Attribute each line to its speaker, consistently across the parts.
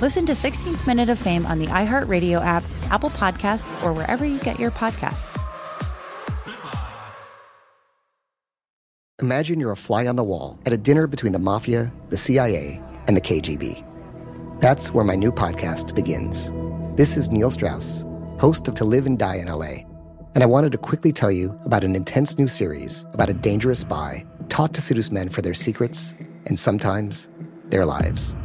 Speaker 1: Listen to 16th Minute of Fame on the iHeartRadio app, Apple Podcasts, or wherever you get your podcasts.
Speaker 2: Imagine you're a fly on the wall at a dinner between the mafia, the CIA, and the KGB. That's where my new podcast begins. This is Neil Strauss, host of To Live and Die in LA, and I wanted to quickly tell you about an intense new series about a dangerous spy taught to seduce men for their secrets and sometimes their lives.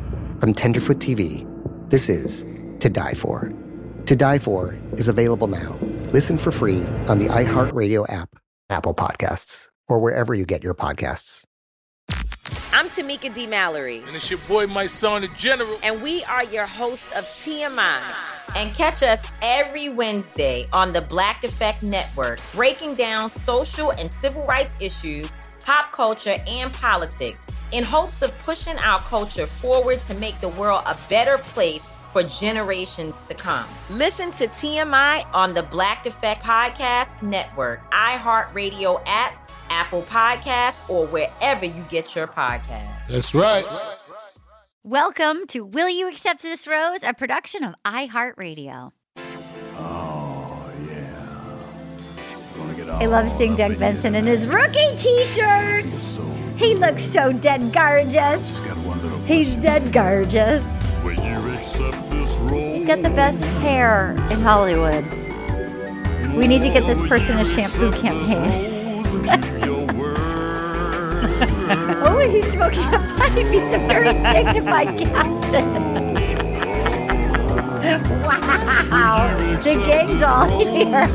Speaker 2: From Tenderfoot TV, this is To Die For. To Die For is available now. Listen for free on the iHeartRadio app, Apple Podcasts, or wherever you get your podcasts.
Speaker 3: I'm Tamika D. Mallory.
Speaker 4: And it's your boy, my son, the general.
Speaker 3: And we are your hosts of TMI. And catch us every Wednesday on the Black Effect Network, breaking down social and civil rights issues, pop culture, and politics in hopes of pushing our culture forward to make the world a better place for generations to come. Listen to TMI on the Black Effect Podcast Network, iHeartRadio app, Apple Podcasts, or wherever you get your podcasts.
Speaker 4: That's right.
Speaker 5: Welcome to Will You Accept This Rose, a production of iHeartRadio. I love seeing Doug Benson in his rookie t-shirt. He looks so dead gorgeous. He's dead gorgeous. He's got the best hair in Hollywood. We need to get this person a shampoo campaign. Oh, he's smoking a pipe. He's a very dignified captain. Wow. The gang's all here.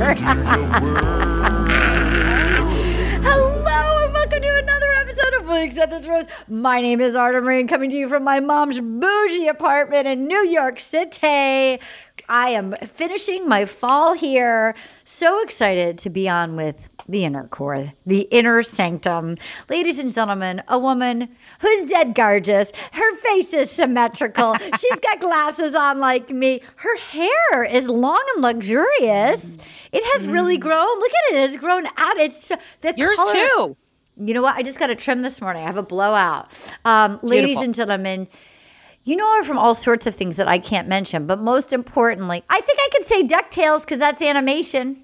Speaker 5: Hello and welcome to another episode of You Accept This Rose. My name is Arden Myrin, coming to you from my mom's bougie apartment in New York City. I am finishing my fall here. So excited to be on with the inner core, the inner sanctum. Ladies and gentlemen, a woman who's dead gorgeous. Her face is symmetrical. She's got glasses on like me. Her hair is long and luxurious. It has really grown. Look at it. It has grown out. It's so, the
Speaker 6: Yours
Speaker 5: color-
Speaker 6: too.
Speaker 5: you know what? I just got a trim this morning. I have a blowout. Um, ladies and gentlemen, you know her from all sorts of things that I can't mention, but most importantly, I think I could say DuckTales because that's animation.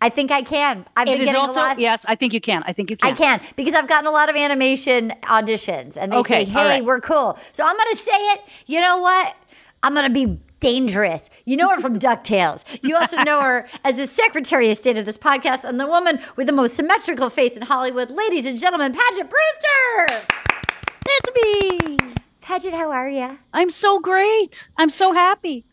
Speaker 5: I think I can. I've
Speaker 6: It
Speaker 5: been getting
Speaker 6: also
Speaker 5: a lot.
Speaker 6: yes. I think you can. I think you can.
Speaker 5: I can because I've gotten a lot of animation auditions, and they
Speaker 6: Okay,
Speaker 5: say, "Hey,
Speaker 6: right.
Speaker 5: we're cool." So I'm gonna say it. You know what? I'm gonna be dangerous. You know her from DuckTales. You also know her as the Secretary of State of this podcast, and the woman with the most symmetrical face in Hollywood, ladies and gentlemen, Paget Brewster.
Speaker 6: It's me.
Speaker 5: Paget, how are you?
Speaker 6: I'm so great. I'm so happy.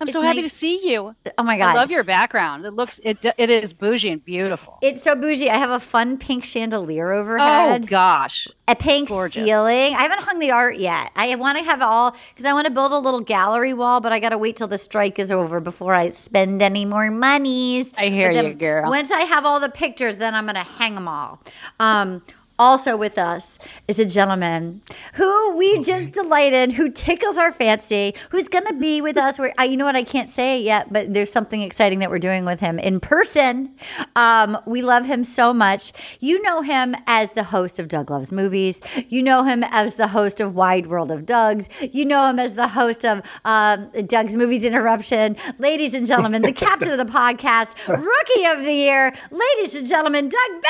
Speaker 6: I'm
Speaker 5: It's
Speaker 6: so happy
Speaker 5: nice-
Speaker 6: to see you.
Speaker 5: Oh my god,
Speaker 6: I love your background. It looks it it is bougie and beautiful.
Speaker 5: It's so bougie. I have a fun pink chandelier overhead.
Speaker 6: oh gosh.
Speaker 5: a pink
Speaker 6: Gorgeous.
Speaker 5: ceiling. I haven't hung the art yet. I want to have it all because I want to build a little gallery wall, but I got to wait till the strike is over before I spend any more monies.
Speaker 6: I hear you, girl.
Speaker 5: Once I have all the pictures, then I'm going to hang them all. Um, also with us is a gentleman who we just delight in, who tickles our fancy, who's going to be with us. Where you know what, I can't say it yet, but there's something exciting that we're doing with him in person. Um, we love him so much. You know him as the host of Doug Loves Movies. You know him as the host of Wide World of Doug's. You know him as the host of um, Doug's Movies Interruption. Ladies and gentlemen, the captain of the podcast, Rookie of the Year. Ladies and gentlemen, Doug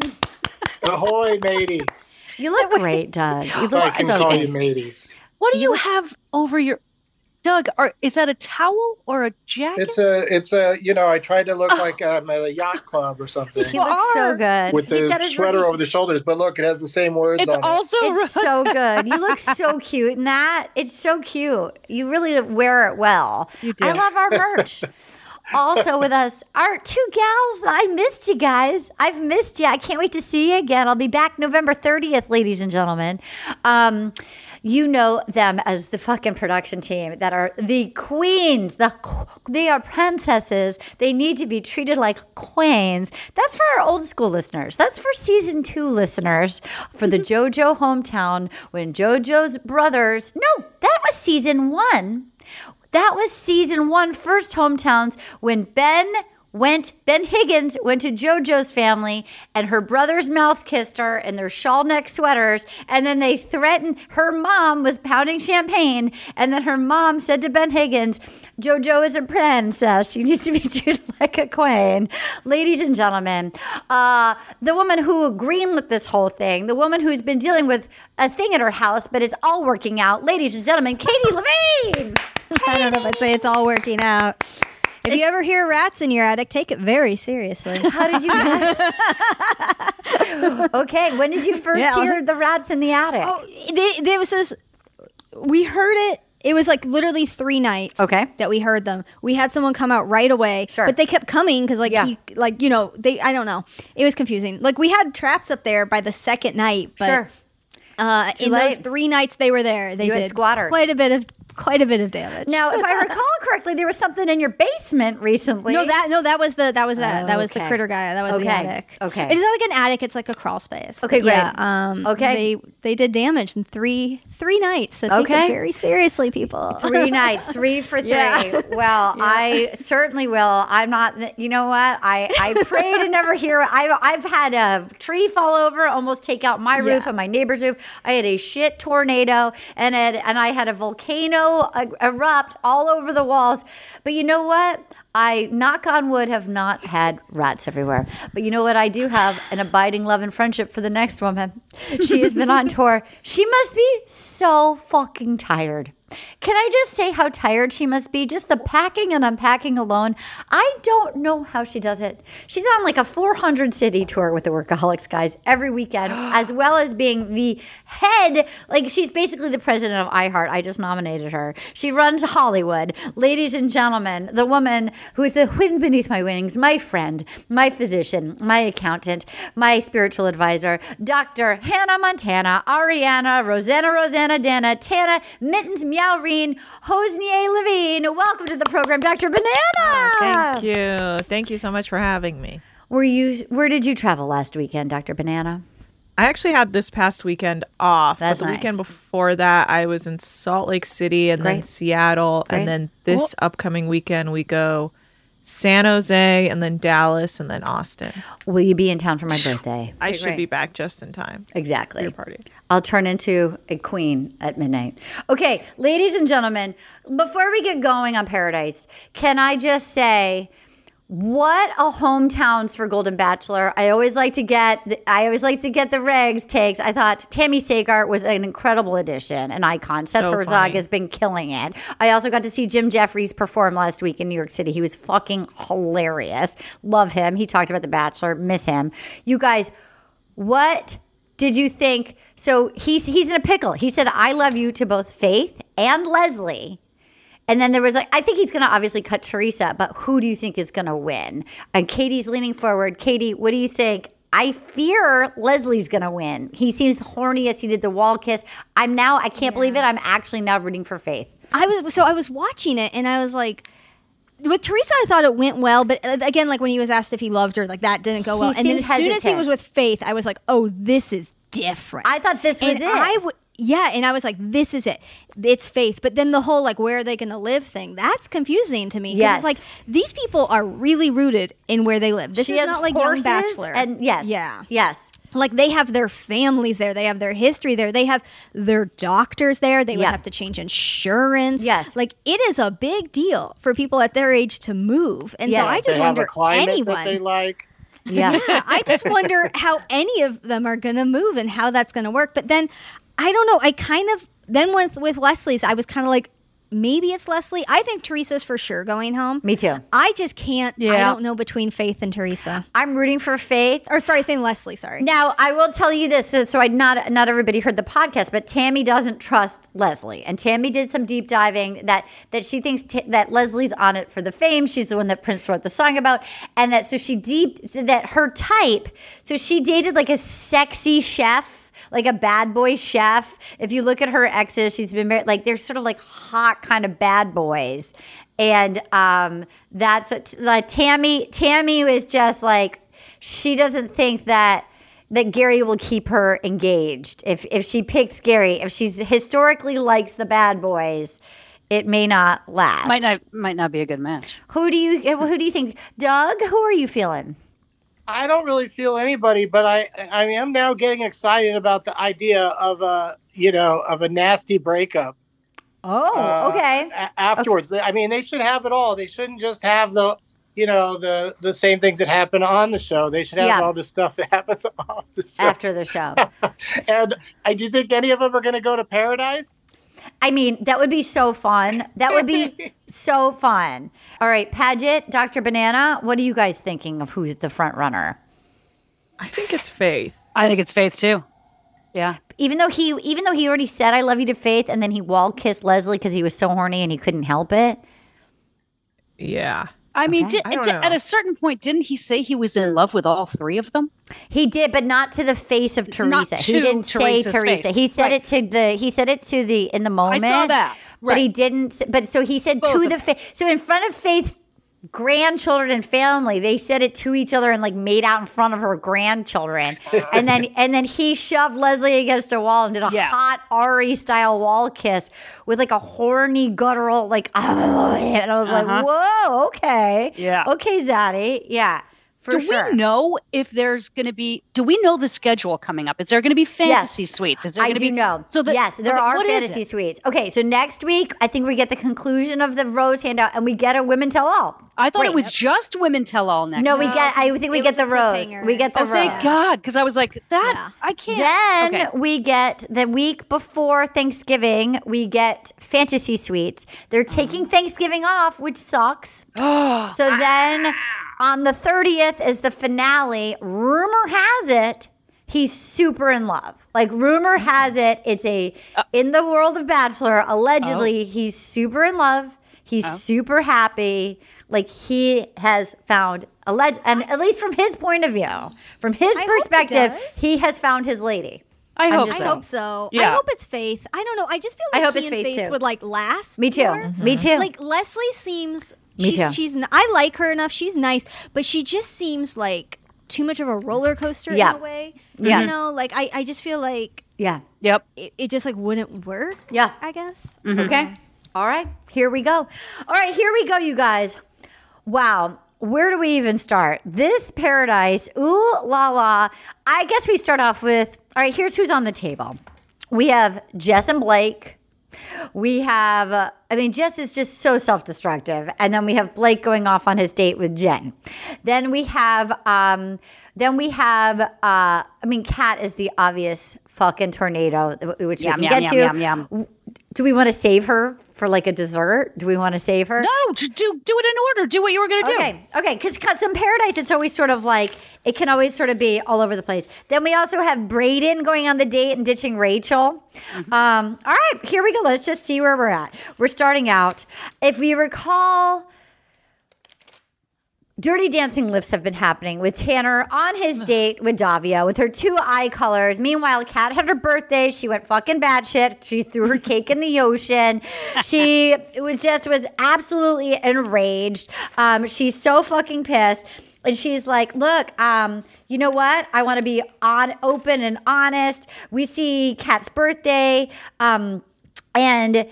Speaker 5: Benson.
Speaker 7: Ahoy, mateys.
Speaker 5: You look great, Doug. You
Speaker 7: I
Speaker 5: look
Speaker 7: can
Speaker 5: so
Speaker 7: call
Speaker 5: good.
Speaker 7: you mateys.
Speaker 6: What do you have over your Doug? Are, is that a towel or a jacket?
Speaker 7: It's a, it's a, you know, I tried to look like I'm at a yacht club or something
Speaker 5: He looks so good.
Speaker 7: with
Speaker 5: He's got
Speaker 7: the
Speaker 5: his
Speaker 7: sweater over the shoulders. But look, it has the same words
Speaker 6: It's
Speaker 7: on
Speaker 6: also
Speaker 5: It's so good. You look so cute in that. It's so cute. You really wear it well.
Speaker 6: You do.
Speaker 5: I love our merch. also with us are two gals. I missed you guys. I've missed you. I can't wait to see you again. I'll be back November 30th, ladies and gentlemen. Um, you know them as the fucking production team that are the queens. The they are princesses. They need to be treated like queens. That's for our old school listeners. That's for season two listeners. For the JoJo hometown when JoJo's brothers. No, that was season one. That was season one, first hometowns when Ben went Ben Higgins went to JoJo's family and her brother's mouth kissed her in their shawl neck sweaters and then they threatened her mom was pounding champagne and then her mom said to Ben Higgins JoJo is a princess she needs to be treated like a queen. Ladies and gentlemen uh, the woman who greenlit this whole thing the woman who's been dealing with a thing at her house but it's all working out. Ladies and gentlemen Katie Levine
Speaker 8: I don't know if I'd say it's all working out. If you ever hear rats in your attic, take it very seriously.
Speaker 5: How did you? okay, when did you first
Speaker 8: Yeah.
Speaker 5: hear the rats in the attic?
Speaker 8: Oh, they, there was this. We heard it. It was like literally three nights.
Speaker 5: Okay.
Speaker 8: That we heard them. We had someone come out right away.
Speaker 5: Sure.
Speaker 8: But they kept coming because, like,
Speaker 5: Yeah.
Speaker 8: he, like you know, they. I don't know. It was confusing. Like we had traps up there by the second night, but
Speaker 5: Sure.
Speaker 8: uh, in those three nights they were there, they
Speaker 5: You
Speaker 8: did
Speaker 5: squatters.
Speaker 8: quite a bit of quite a bit of damage.
Speaker 5: Now, if I recall correctly, there was something in your basement recently.
Speaker 8: No, that no, that was the that was that that was the critter guy. That was the attic.
Speaker 5: Okay.
Speaker 8: It's not like an attic. It's like a crawl space.
Speaker 5: Okay,
Speaker 8: But Yeah.
Speaker 5: great.
Speaker 8: Um.
Speaker 5: Okay.
Speaker 8: They they did damage in three three nights. So
Speaker 5: Okay.
Speaker 8: it very seriously, people.
Speaker 5: Three nights, three for three.
Speaker 8: Yeah.
Speaker 5: Well, I certainly will. I'm not. You know what? I I pray to never hear. I've I've had a tree fall over, almost take out my roof
Speaker 8: Yeah.
Speaker 5: and my neighbor's roof. I had a shit tornado, and it, and I had a volcano uh, erupt all over the walls. But you know what? I knock on wood have not had rats everywhere. But you know what? I do have an abiding love and friendship for the next woman. She has been on tour. She must be so fucking tired. Can I just say how tired she must be? Just the packing and unpacking alone. I don't know how she does it. She's on like a 400 city tour with the Workaholics guys every weekend, as well as being the head. Like she's basically the president of iHeart. I just nominated her. She runs Hollywood. Ladies and gentlemen, the woman who is the wind beneath my wings, my friend, my physician, my accountant, my spiritual advisor, Dr. Hannah Montana, Ariana, Rosanna, Rosanna, Dana, Tana, Mittens, Meowreen, Hosnier Levine. Welcome to the program, Dr. Banana.
Speaker 9: Oh, thank you. Thank you so much for having me.
Speaker 5: Were you? Where did you travel last weekend, Dr. Banana?
Speaker 9: I actually had this past weekend off,
Speaker 5: That's
Speaker 9: but the
Speaker 5: nice.
Speaker 9: weekend before that, I was in Salt Lake City and then Seattle,
Speaker 5: Great.
Speaker 9: and then this upcoming weekend we go San Jose and then Dallas and then Austin.
Speaker 5: Will you be in town for my birthday?
Speaker 9: I should be back just in time.
Speaker 5: Exactly.
Speaker 9: Your party.
Speaker 5: I'll turn into a queen at midnight. Okay, ladies and gentlemen, before we get going on Paradise, can I just say what a hometowns for Golden Bachelor. I always like to get the, I always like to get the regs takes. I thought Tammy Sagart was an incredible addition, an icon. Seth
Speaker 9: So
Speaker 5: Herzog
Speaker 9: funny.
Speaker 5: has been killing it. I also got to see Jim Jefferies perform last week in New York City. He was fucking hilarious. Love him. He talked about The Bachelor. Miss him. You guys, what did you think? So he's he's in a pickle. He said, "I love you" to both Faith and Leslie. And then there was like, I think he's going to obviously cut Theresa, but who do you think is going to win? And Katie's leaning forward. Katie, what do you think? I fear Leslie's going to win. He seems horny as he did the wall kiss. I'm now, I can't believe it. I'm actually now rooting for Faith.
Speaker 8: I was so I was watching it and I was like. With Theresa, I thought it went well, but uh, again, like when he was asked if he loved her, like that didn't go
Speaker 5: He
Speaker 8: well. And then as
Speaker 5: seemed
Speaker 8: soon as he was with Faith, I was like, "Oh, this is different."
Speaker 5: I thought this was
Speaker 8: and
Speaker 5: it.
Speaker 8: I would, yeah, and I was like, "This is it. It's Faith." But then the whole like, "Where are they going to live?" thing that's confusing to me.
Speaker 5: Yes.
Speaker 8: it's like these people are really rooted in where they live. This
Speaker 5: She
Speaker 8: is not like
Speaker 5: horses
Speaker 8: Young Bachelor.
Speaker 5: And yes.
Speaker 8: yeah,
Speaker 5: Yes.
Speaker 8: Like they have their families there they have their history there they have their doctors there they would have to change insurance
Speaker 5: Yes.
Speaker 8: like it is a big deal for people at their age to move and
Speaker 5: Yes.
Speaker 8: so i
Speaker 7: They
Speaker 8: just
Speaker 7: have
Speaker 8: wonder
Speaker 7: a
Speaker 8: anyone
Speaker 7: that they like.
Speaker 5: Yeah.
Speaker 8: yeah, I just wonder how any of them are going to move and how that's going to work. But then I don't know. I kind of then with with Leslie's, I was kind of like, maybe it's Leslie. I think Theresa's for sure going home.
Speaker 5: Me too.
Speaker 8: I just can't.
Speaker 6: Yeah.
Speaker 8: I don't know between Faith and Theresa.
Speaker 5: I'm rooting for Faith.
Speaker 8: Or Faith and Leslie, sorry.
Speaker 5: Now, I will tell you this. So, so I not not everybody heard the podcast, but Tammy doesn't trust Leslie, and Tammy did some deep diving that that she thinks t- that Leslie's on it for the fame. She's the one that Prince wrote the song about, and that so she deep so that her type. So she dated like a sexy chef. Like a bad boy chef. If you look at her exes, she's been married. Like they're sort of like hot kind of bad boys, and um, that's what, like Tammy. Tammy was just like she doesn't think that that Gary will keep her engaged. If if she picks Gary, if she's historically likes the bad boys, it may not last.
Speaker 6: Might not might not be a good match.
Speaker 5: Who do you who do you think, Doug? Who are you feeling?
Speaker 7: I don't really feel anybody, but I I am now getting excited about the idea of a you know of a nasty breakup.
Speaker 5: Oh,
Speaker 7: uh,
Speaker 5: okay.
Speaker 7: a- afterwards. I mean, they should have it all. They shouldn't just have the you know the the same things that happen on the show. They should have
Speaker 5: Yeah.
Speaker 7: all the stuff that happens off the show.
Speaker 5: After the show.
Speaker 7: and I do you think any of them are going to go to paradise?
Speaker 5: I mean, that would be so fun. That would be so fun. All right, Paget, Dr. Banana, what are you guys thinking of who's the front runner?
Speaker 9: I think it's Faith.
Speaker 6: I think it's Faith too. Yeah.
Speaker 5: Even though he even though he already said I love you to Faith and then he wall kissed Leslie because he was so horny and he couldn't help it.
Speaker 9: Yeah.
Speaker 6: I mean,
Speaker 5: Okay.
Speaker 6: did,
Speaker 9: I
Speaker 6: did- at a certain point, didn't he say he was in love with all three of them?
Speaker 5: He did, but not to the face of Theresa. he
Speaker 6: to
Speaker 5: didn't say Theresa.
Speaker 6: face.
Speaker 5: He said
Speaker 6: Right.
Speaker 5: it to the. He said it to the in the moment.
Speaker 6: I saw that.
Speaker 5: But he didn't. But so he said
Speaker 6: Both
Speaker 5: to the face. So in front of Faith's grandchildren and family, they said it to each other and like made out in front of her grandchildren. and then and then he shoved Leslie against a wall and did a
Speaker 6: Yeah.
Speaker 5: hot Ari style wall kiss with like a horny guttural like. and I was
Speaker 6: Uh-huh.
Speaker 5: like, whoa, okay,
Speaker 6: Yeah.
Speaker 5: okay, Zaddy, yeah. For
Speaker 6: do
Speaker 5: sure.
Speaker 6: we know if there's going to be? Do we know the schedule coming up? Is there going to be fantasy suites? Is there
Speaker 5: I
Speaker 6: going to
Speaker 5: do
Speaker 6: be?
Speaker 5: know.
Speaker 6: So the,
Speaker 5: yes, there
Speaker 6: okay,
Speaker 5: are fantasy suites. Okay, so next week I think we get the conclusion of the Rose handout, and we get a women tell all.
Speaker 6: I thought
Speaker 5: Great.
Speaker 6: it was just women tell all next.
Speaker 5: No, we get. I think we
Speaker 8: It
Speaker 5: get the rose. We get the
Speaker 6: oh,
Speaker 5: rose. Oh, rose.
Speaker 6: thank God! Because I was like, that
Speaker 8: Yeah.
Speaker 6: I can't.
Speaker 5: Then
Speaker 6: okay.
Speaker 5: we get the week before Thanksgiving. We get fantasy suites. They're taking Thanksgiving off, which sucks. so then ah. On the 30th is the finale. Rumor has it he's super in love. Like rumor has it it's a uh. in the world of Bachelor, allegedly oh. he's super in love. He's oh. super happy. Like he has found alleged and at least from his point of view, from his
Speaker 8: I hope he
Speaker 5: perspective, he has found his lady.
Speaker 6: I hope
Speaker 5: just
Speaker 8: I
Speaker 6: so.
Speaker 8: hope so.
Speaker 6: Yeah.
Speaker 8: I hope it's Faith. I don't know. I just feel like I
Speaker 5: hope
Speaker 8: he
Speaker 5: it's
Speaker 8: and
Speaker 5: Faith,
Speaker 8: Faith
Speaker 5: too.
Speaker 8: would like last.
Speaker 5: Me too.
Speaker 8: more.
Speaker 5: Me too.
Speaker 8: Like Leslie seems.
Speaker 5: Me
Speaker 8: she's,
Speaker 5: too.
Speaker 8: She's. n- I like her enough. She's nice, but she just seems like too much of a roller coaster
Speaker 5: Yeah.
Speaker 8: in a way.
Speaker 5: Yeah.
Speaker 8: You know, like I. I just feel like
Speaker 5: yeah.
Speaker 6: Yep.
Speaker 8: it, it just like wouldn't work.
Speaker 5: Yeah.
Speaker 8: I guess. Mm-hmm.
Speaker 5: Okay. All right. Here we go. All right. Here we go, you guys. Wow. Where do we even start? This paradise, ooh la la. I guess we start off with all right, here's who's on the table. We have Jess and Blake. We have, uh, I mean, Jess is just so self destructive. And then we have Blake going off on his date with Jen. Then we have, um, then we have, uh, I mean, Kat is the obvious fucking tornado, which
Speaker 6: Yum,
Speaker 5: we
Speaker 6: yum,
Speaker 5: get
Speaker 6: yum,
Speaker 5: to. Do we want to save her for like a dessert? Do we want to save her?
Speaker 6: No, do do it in order. Do what you were going to do.
Speaker 5: Okay, okay, because in Paradise, it's always sort of like it can always sort of be all over the place. Then we also have Brayden going on the date and ditching Rachel.
Speaker 6: Mm-hmm.
Speaker 5: Um, all right, here we go. Let's just see where we're at. We're starting out. If we recall. Dirty dancing lifts have been happening with Tanner on his date with Davia with her two eye colors. Meanwhile, Kat had her birthday. She went fucking batshit. She threw her cake in the ocean. She was just was absolutely enraged. Um, she's so fucking pissed. And she's like, look, um, you know what? I want to be on open and honest. We see Kat's birthday. Um, and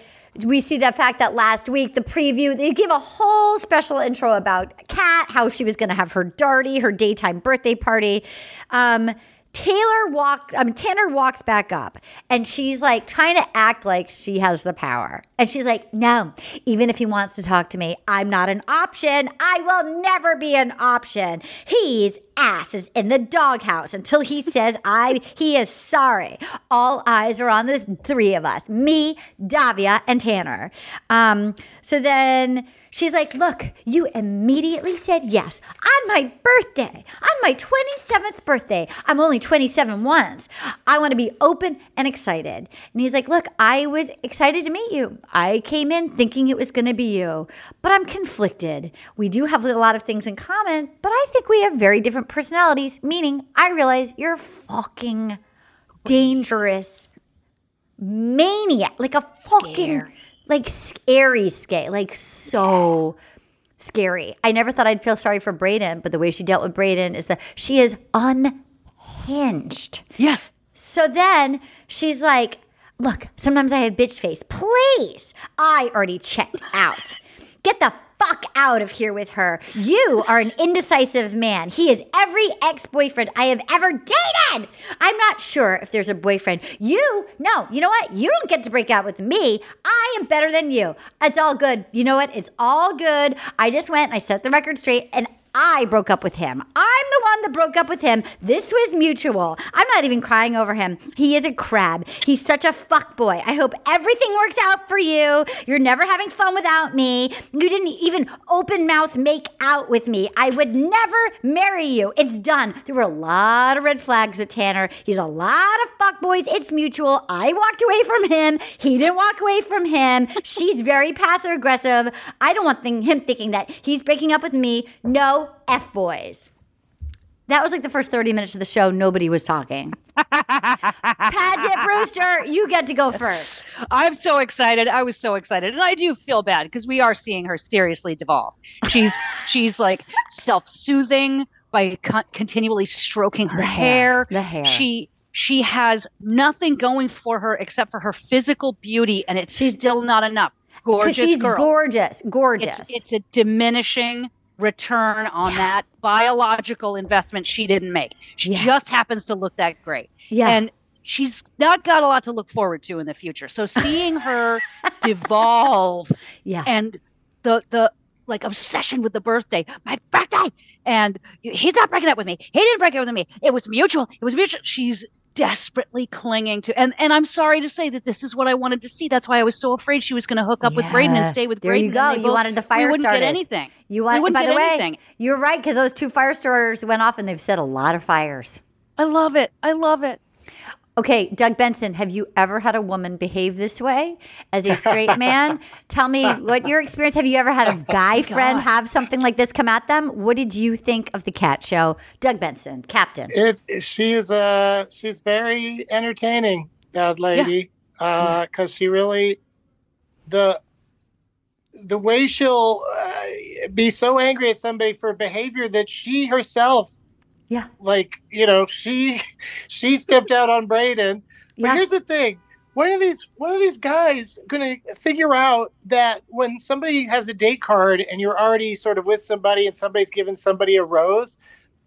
Speaker 5: we see the fact that last week, the preview, they give a whole special intro about Kat, how she was going to have her darty, her daytime birthday party. Um, Taylor walks, mean, Tanner walks back up and she's like trying to act like she has the power. And she's like, no, even if he wants to talk to me, I'm not an option. I will never be an option. He's ass is in the doghouse until he says I he is sorry. All eyes are on the three of us, me, Davia, and Tanner. Um, so then She's like, Look, you immediately said yes on my birthday, on my 27th birthday. I'm only 27 once. I want to be open and excited. And he's like, Look, I was excited to meet you. I came in thinking it was going to be you, but I'm conflicted. We do have a lot of things in common, but I think we have very different personalities, meaning I realize you're fucking dangerous maniac, like a fucking like scary scary, like so scary. I never thought I'd feel sorry for brayden but the way she dealt with brayden is that she is unhinged.
Speaker 6: Yes.
Speaker 5: So then she's like, Look, sometimes I have bitch face. Please. I already checked out. Get the fuck out of here with her. You are an indecisive man. He is every ex boyfriend I have ever dated. I'm not sure if there's a boyfriend. You, no, you know what? You don't get to break out with me. I am better than you. It's all good. You know what? It's all good. I just went I set the record straight and I broke up with him. I'm the one that broke up with him. This was mutual. I'm not even crying over him. He is a crab. He's such a fuck boy. I hope everything works out for you. You're never having fun without me. You didn't even open mouth make out with me. I would never marry you. It's done. There were a lot of red flags with Tanner. He's a lot of fuck boys. It's mutual. I walked away from him. He didn't walk away from him. She's very passive aggressive. I don't want him thinking that he's breaking up with me. No F boys. That was like the first 30 minutes of the show. Nobody was talking. Paget Brewster, you get to go first.
Speaker 6: I'm so excited. I was so excited, and I do feel bad because we are seeing her seriously devolve. She's she's like self-soothing by con- continually stroking her
Speaker 5: The hair,
Speaker 6: hair.
Speaker 5: the hair.
Speaker 6: She she has nothing going for her except for her physical beauty, and it's she's, still not enough. Gorgeous
Speaker 5: she's
Speaker 6: girl.
Speaker 5: gorgeous, gorgeous.
Speaker 6: It's, it's a diminishing return on that biological investment she didn't make. She
Speaker 5: Yeah.
Speaker 6: just happens to look that great.
Speaker 5: Yeah.
Speaker 6: And she's not got a lot to look forward to in the future. So seeing her devolve
Speaker 5: yeah.
Speaker 6: and the the like obsession with the birthday, my birthday, and he's not breaking up with me. He didn't break up with me. It was mutual. It was mutual. She's desperately clinging to and and I'm sorry to say that this is what I wanted to see. That's why I was so afraid she was going to hook up with Brayden and stay with
Speaker 5: there
Speaker 6: Brayden.
Speaker 5: you go. You
Speaker 6: both-
Speaker 5: wanted the fire
Speaker 6: we wouldn't
Speaker 5: starters.
Speaker 6: get anything.
Speaker 5: You
Speaker 6: We
Speaker 5: want.
Speaker 6: wouldn't
Speaker 5: By
Speaker 6: get
Speaker 5: the way,
Speaker 6: anything.
Speaker 5: you're right because those two fire starters went off and they've set a lot of fires.
Speaker 6: I love it. I love it.
Speaker 5: Okay, Doug Benson, have you ever had a woman behave this way as a straight man? Tell me what your experience. Have you ever had a guy friend have something like this come at them? What did you think of the cat show, Doug Benson, Captain?
Speaker 7: It she is uh she's very entertaining, that lady. Uh, because she really the the way she'll uh, be so angry at somebody for behavior that she herself
Speaker 5: Yeah.
Speaker 7: like you know she she stepped out on Brayden. But
Speaker 5: Yeah.
Speaker 7: here's the thing: when are these when are these guys going to figure out that when somebody has a date card and you're already sort of with somebody and somebody's giving somebody a rose,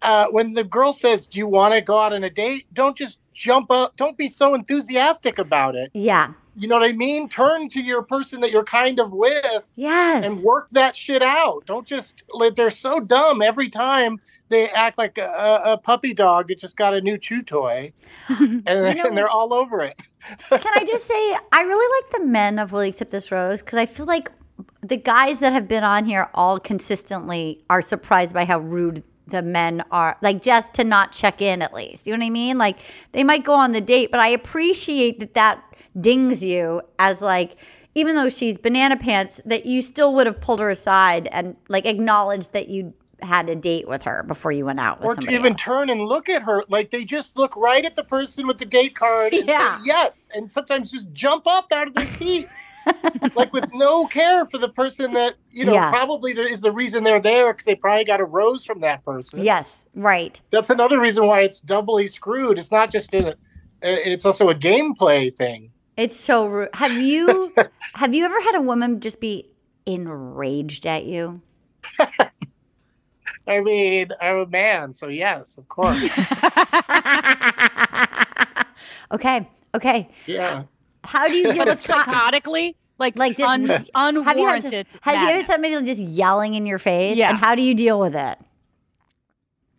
Speaker 7: uh, when the girl says, "Do you want to go out on a date?" Don't just jump up. Don't be so enthusiastic about it.
Speaker 5: Yeah.
Speaker 7: You know what I mean? Turn to your person that you're kind of with
Speaker 5: Yes.
Speaker 7: and work that shit out. Don't just like they're so dumb every time they act like a, a- a puppy dog that just got a new chew toy, and,
Speaker 5: know-
Speaker 7: and they're all over it.
Speaker 5: Can I just say, I really like the men of Will You Accept This Rose because I feel like the guys that have been on here all consistently are surprised by how rude the men are. Like just to not check in at least. You know what I mean? Like they might go on the date, but I appreciate that that dings you as like, even though she's banana pants, that you still would have pulled her aside and like acknowledged that you had a date with her before you went out with
Speaker 7: or to
Speaker 5: somebody
Speaker 7: even
Speaker 5: else.
Speaker 7: turn and look at her like they just look right at the person with the date card
Speaker 5: Yeah.
Speaker 7: yes and sometimes just jump up out of their seat like with no care for the person that you know
Speaker 5: Yeah.
Speaker 7: probably is the reason they're there because they probably got a rose from that person
Speaker 5: Yes, right.
Speaker 7: that's another reason why it's doubly screwed it's not just in a eh, it's also a gameplay thing
Speaker 5: It's so rude. Have you have you ever had a woman just be enraged at you?
Speaker 7: i mean i'm a man so yes of course
Speaker 5: Okay. Okay.
Speaker 7: Yeah.
Speaker 5: How do you deal with to-
Speaker 6: psychotically, like
Speaker 5: like just
Speaker 6: un-
Speaker 5: have you had,
Speaker 6: unwarranted.
Speaker 5: has you had
Speaker 6: madness.
Speaker 5: somebody just yelling in your face?
Speaker 6: Yeah.
Speaker 5: And how do you deal with it?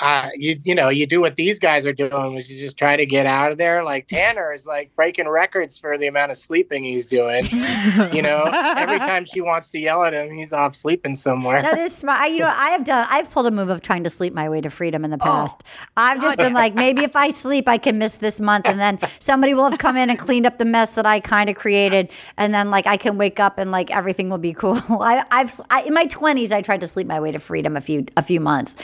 Speaker 7: Uh, you you know you do what these guys are doing, which is just try to get out of there. Like Tanner is like breaking records for the amount of sleeping he's doing. you know, every time she wants to yell at him, he's off sleeping somewhere.
Speaker 5: That is smart. I, you know, I have done. I've pulled a move of trying to sleep my way to freedom in the
Speaker 6: Oh.
Speaker 5: past. I've just been like, maybe if I sleep, I can miss this month, and then somebody will have come in and cleaned up the mess that I kind of created, and then like I can wake up and like everything will be cool. I, I've I, in my twenties, I tried to sleep my way to freedom a few a few months.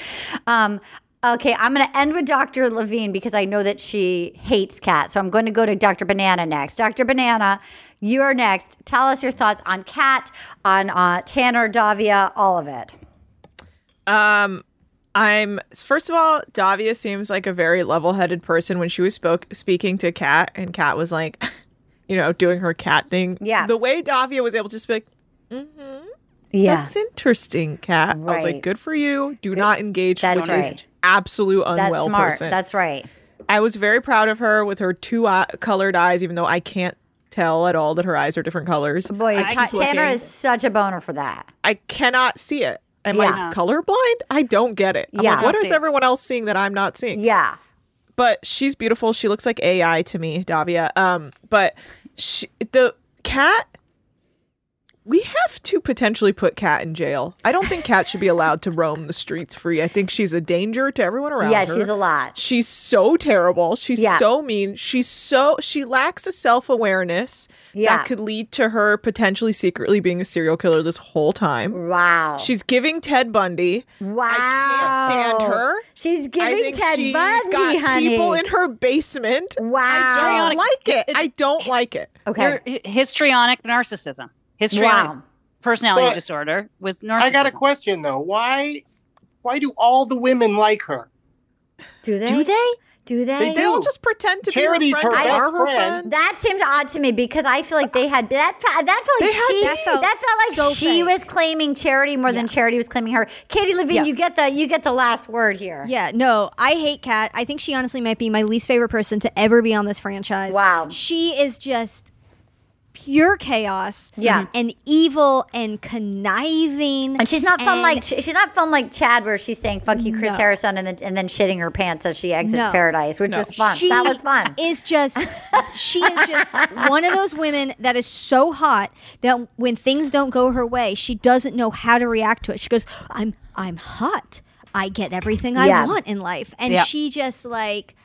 Speaker 5: Um, Okay, I'm going to end with Dr. Levine because I know that she hates cats. So I'm going to go to Dr. Banana next. Dr. Banana, you're next. Tell us your thoughts on Kat, on uh, Tanner, Davia, all of it.
Speaker 9: Um, I'm first of all, Davia seems like a very level-headed person. When she was spoke speaking to Kat, and Kat was like, you know, doing her cat thing.
Speaker 5: Yeah.
Speaker 9: the way Davia was able to be like,
Speaker 5: Yeah.
Speaker 9: "That's interesting, Kat." I was like, "Good for you. Do not engage
Speaker 5: That's
Speaker 9: with this absolute unwell
Speaker 5: That's smart.
Speaker 9: person."
Speaker 5: That's right.
Speaker 9: I was very proud of her with her two eye- colored eyes, even though I can't tell at all that her eyes are different colors.
Speaker 5: Boy,
Speaker 9: I
Speaker 5: Ta-
Speaker 9: keep looking.
Speaker 5: Tanner is such a boner for that.
Speaker 9: I cannot see it. Am
Speaker 5: Yeah.
Speaker 9: I colorblind? I don't get it. I'm
Speaker 5: Yeah.
Speaker 9: like, what
Speaker 6: I
Speaker 9: is
Speaker 6: see.
Speaker 9: everyone else seeing that I'm not seeing?
Speaker 5: Yeah.
Speaker 9: But she's beautiful. She looks like AI to me, Davia. Um, but she, the cat. We have to potentially put Kat in jail. I don't think Kat should be allowed to roam the streets free. I think she's a danger to everyone around
Speaker 5: Yeah,
Speaker 9: her.
Speaker 5: she's a lot.
Speaker 9: She's so terrible. She's
Speaker 5: Yeah.
Speaker 9: so mean. She's so she lacks a self-awareness
Speaker 5: Yeah.
Speaker 9: that could lead to her potentially secretly being a serial killer this whole time.
Speaker 5: Wow.
Speaker 9: She's giving Ted Bundy.
Speaker 5: wow.
Speaker 9: I can't stand her.
Speaker 5: She's
Speaker 9: I
Speaker 5: giving
Speaker 9: think
Speaker 5: Ted
Speaker 9: she's
Speaker 5: Bundy,
Speaker 9: got
Speaker 5: honey.
Speaker 9: people in her basement.
Speaker 5: Wow.
Speaker 9: I don't like it. I don't like it.
Speaker 5: Okay.
Speaker 6: Your hi- histrionic narcissism, histrionic
Speaker 5: Wow.
Speaker 6: personality
Speaker 7: But-
Speaker 6: disorder with narcissism.
Speaker 7: I got a question though. Why why do all the women like her?
Speaker 5: Do they?
Speaker 6: Do they?
Speaker 5: Do they?
Speaker 7: They
Speaker 9: They all just pretend to
Speaker 7: Charity's
Speaker 9: be her friend.
Speaker 7: her
Speaker 9: Are
Speaker 7: best
Speaker 9: her
Speaker 7: friend.
Speaker 9: friend.
Speaker 5: That seems odd to me because I feel like they had that. That felt like
Speaker 9: They had
Speaker 5: she.
Speaker 8: That felt
Speaker 5: that felt like
Speaker 8: so
Speaker 5: she
Speaker 8: fake.
Speaker 5: was claiming charity more than charity was claiming her. Katie Levine,
Speaker 6: Yes.
Speaker 5: you get the you get the last word here.
Speaker 8: Yeah, no, I hate Kat. I think she honestly might be my least favorite person to ever be on this franchise.
Speaker 5: Wow.
Speaker 8: She is just pure chaos.
Speaker 5: Yeah.
Speaker 8: And mm-hmm. evil and conniving.
Speaker 5: And she's not fun
Speaker 8: And-
Speaker 5: like she's not fun like Chad, where she's saying "fuck you, Chris
Speaker 8: No.
Speaker 5: Harrison," and then and then shitting her pants as she exits
Speaker 8: No.
Speaker 5: paradise, which was fun.
Speaker 8: She
Speaker 5: that was fun.
Speaker 8: Is just she is just one of those women that is so hot that when things don't go her way, she doesn't know how to react to it. She goes, "I'm I'm hot. I get everything I
Speaker 5: Yeah.
Speaker 8: want in life," and
Speaker 6: Yeah.
Speaker 8: she just like.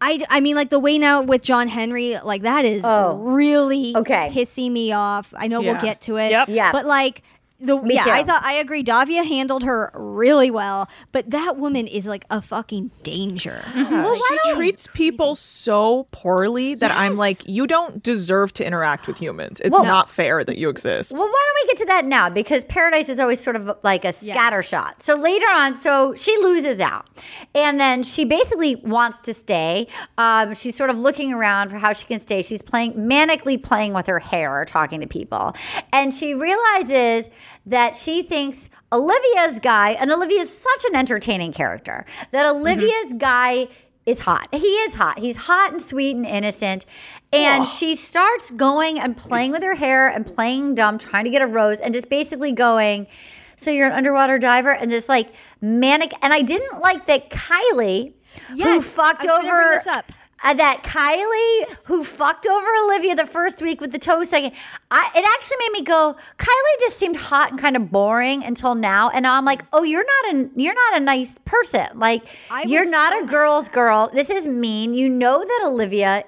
Speaker 8: I, I mean like the way now with John Henry like that is
Speaker 5: Oh.
Speaker 8: really
Speaker 5: Okay.
Speaker 8: pissing me off. I know
Speaker 9: Yeah.
Speaker 8: we'll get to it.
Speaker 6: Yep.
Speaker 5: Yeah.
Speaker 8: But like the
Speaker 5: Me
Speaker 8: yeah,
Speaker 5: too.
Speaker 8: I thought I agree. Davia handled her really well, but that woman is like a fucking danger.
Speaker 5: Well, why
Speaker 9: she treats people so poorly that I'm like, you don't deserve to interact with humans. It's
Speaker 5: Well-
Speaker 9: not fair that you exist.
Speaker 5: Well, why don't we get to that now? Because Paradise is always sort of like a scatter shot. So later on, so she loses out. And then she basically wants to stay. Um, she's sort of looking around for how she can stay. She's playing, manically playing with her hair, talking to people. And she realizes that she thinks Olivia's guy, and Olivia's such an entertaining character, that mm-hmm. Olivia's guy is hot. He is hot. He's hot and sweet and innocent. And she starts going and playing with her hair and playing dumb, trying to get a rose, and just basically going, So you're an underwater diver? And just like manic. And I didn't like that Kylee, who fucked
Speaker 8: I was gonna
Speaker 5: over.
Speaker 8: Bring this up.
Speaker 5: uh, that Kylee, who fucked over Olivia the first week with the toe sucking, I, it actually made me go. Kylee just seemed hot and kind of boring until now, and now I'm like, oh, you're not a you're not a nice person. Like you're not
Speaker 8: so
Speaker 5: a girl's girl. This is mean. You know that Olivia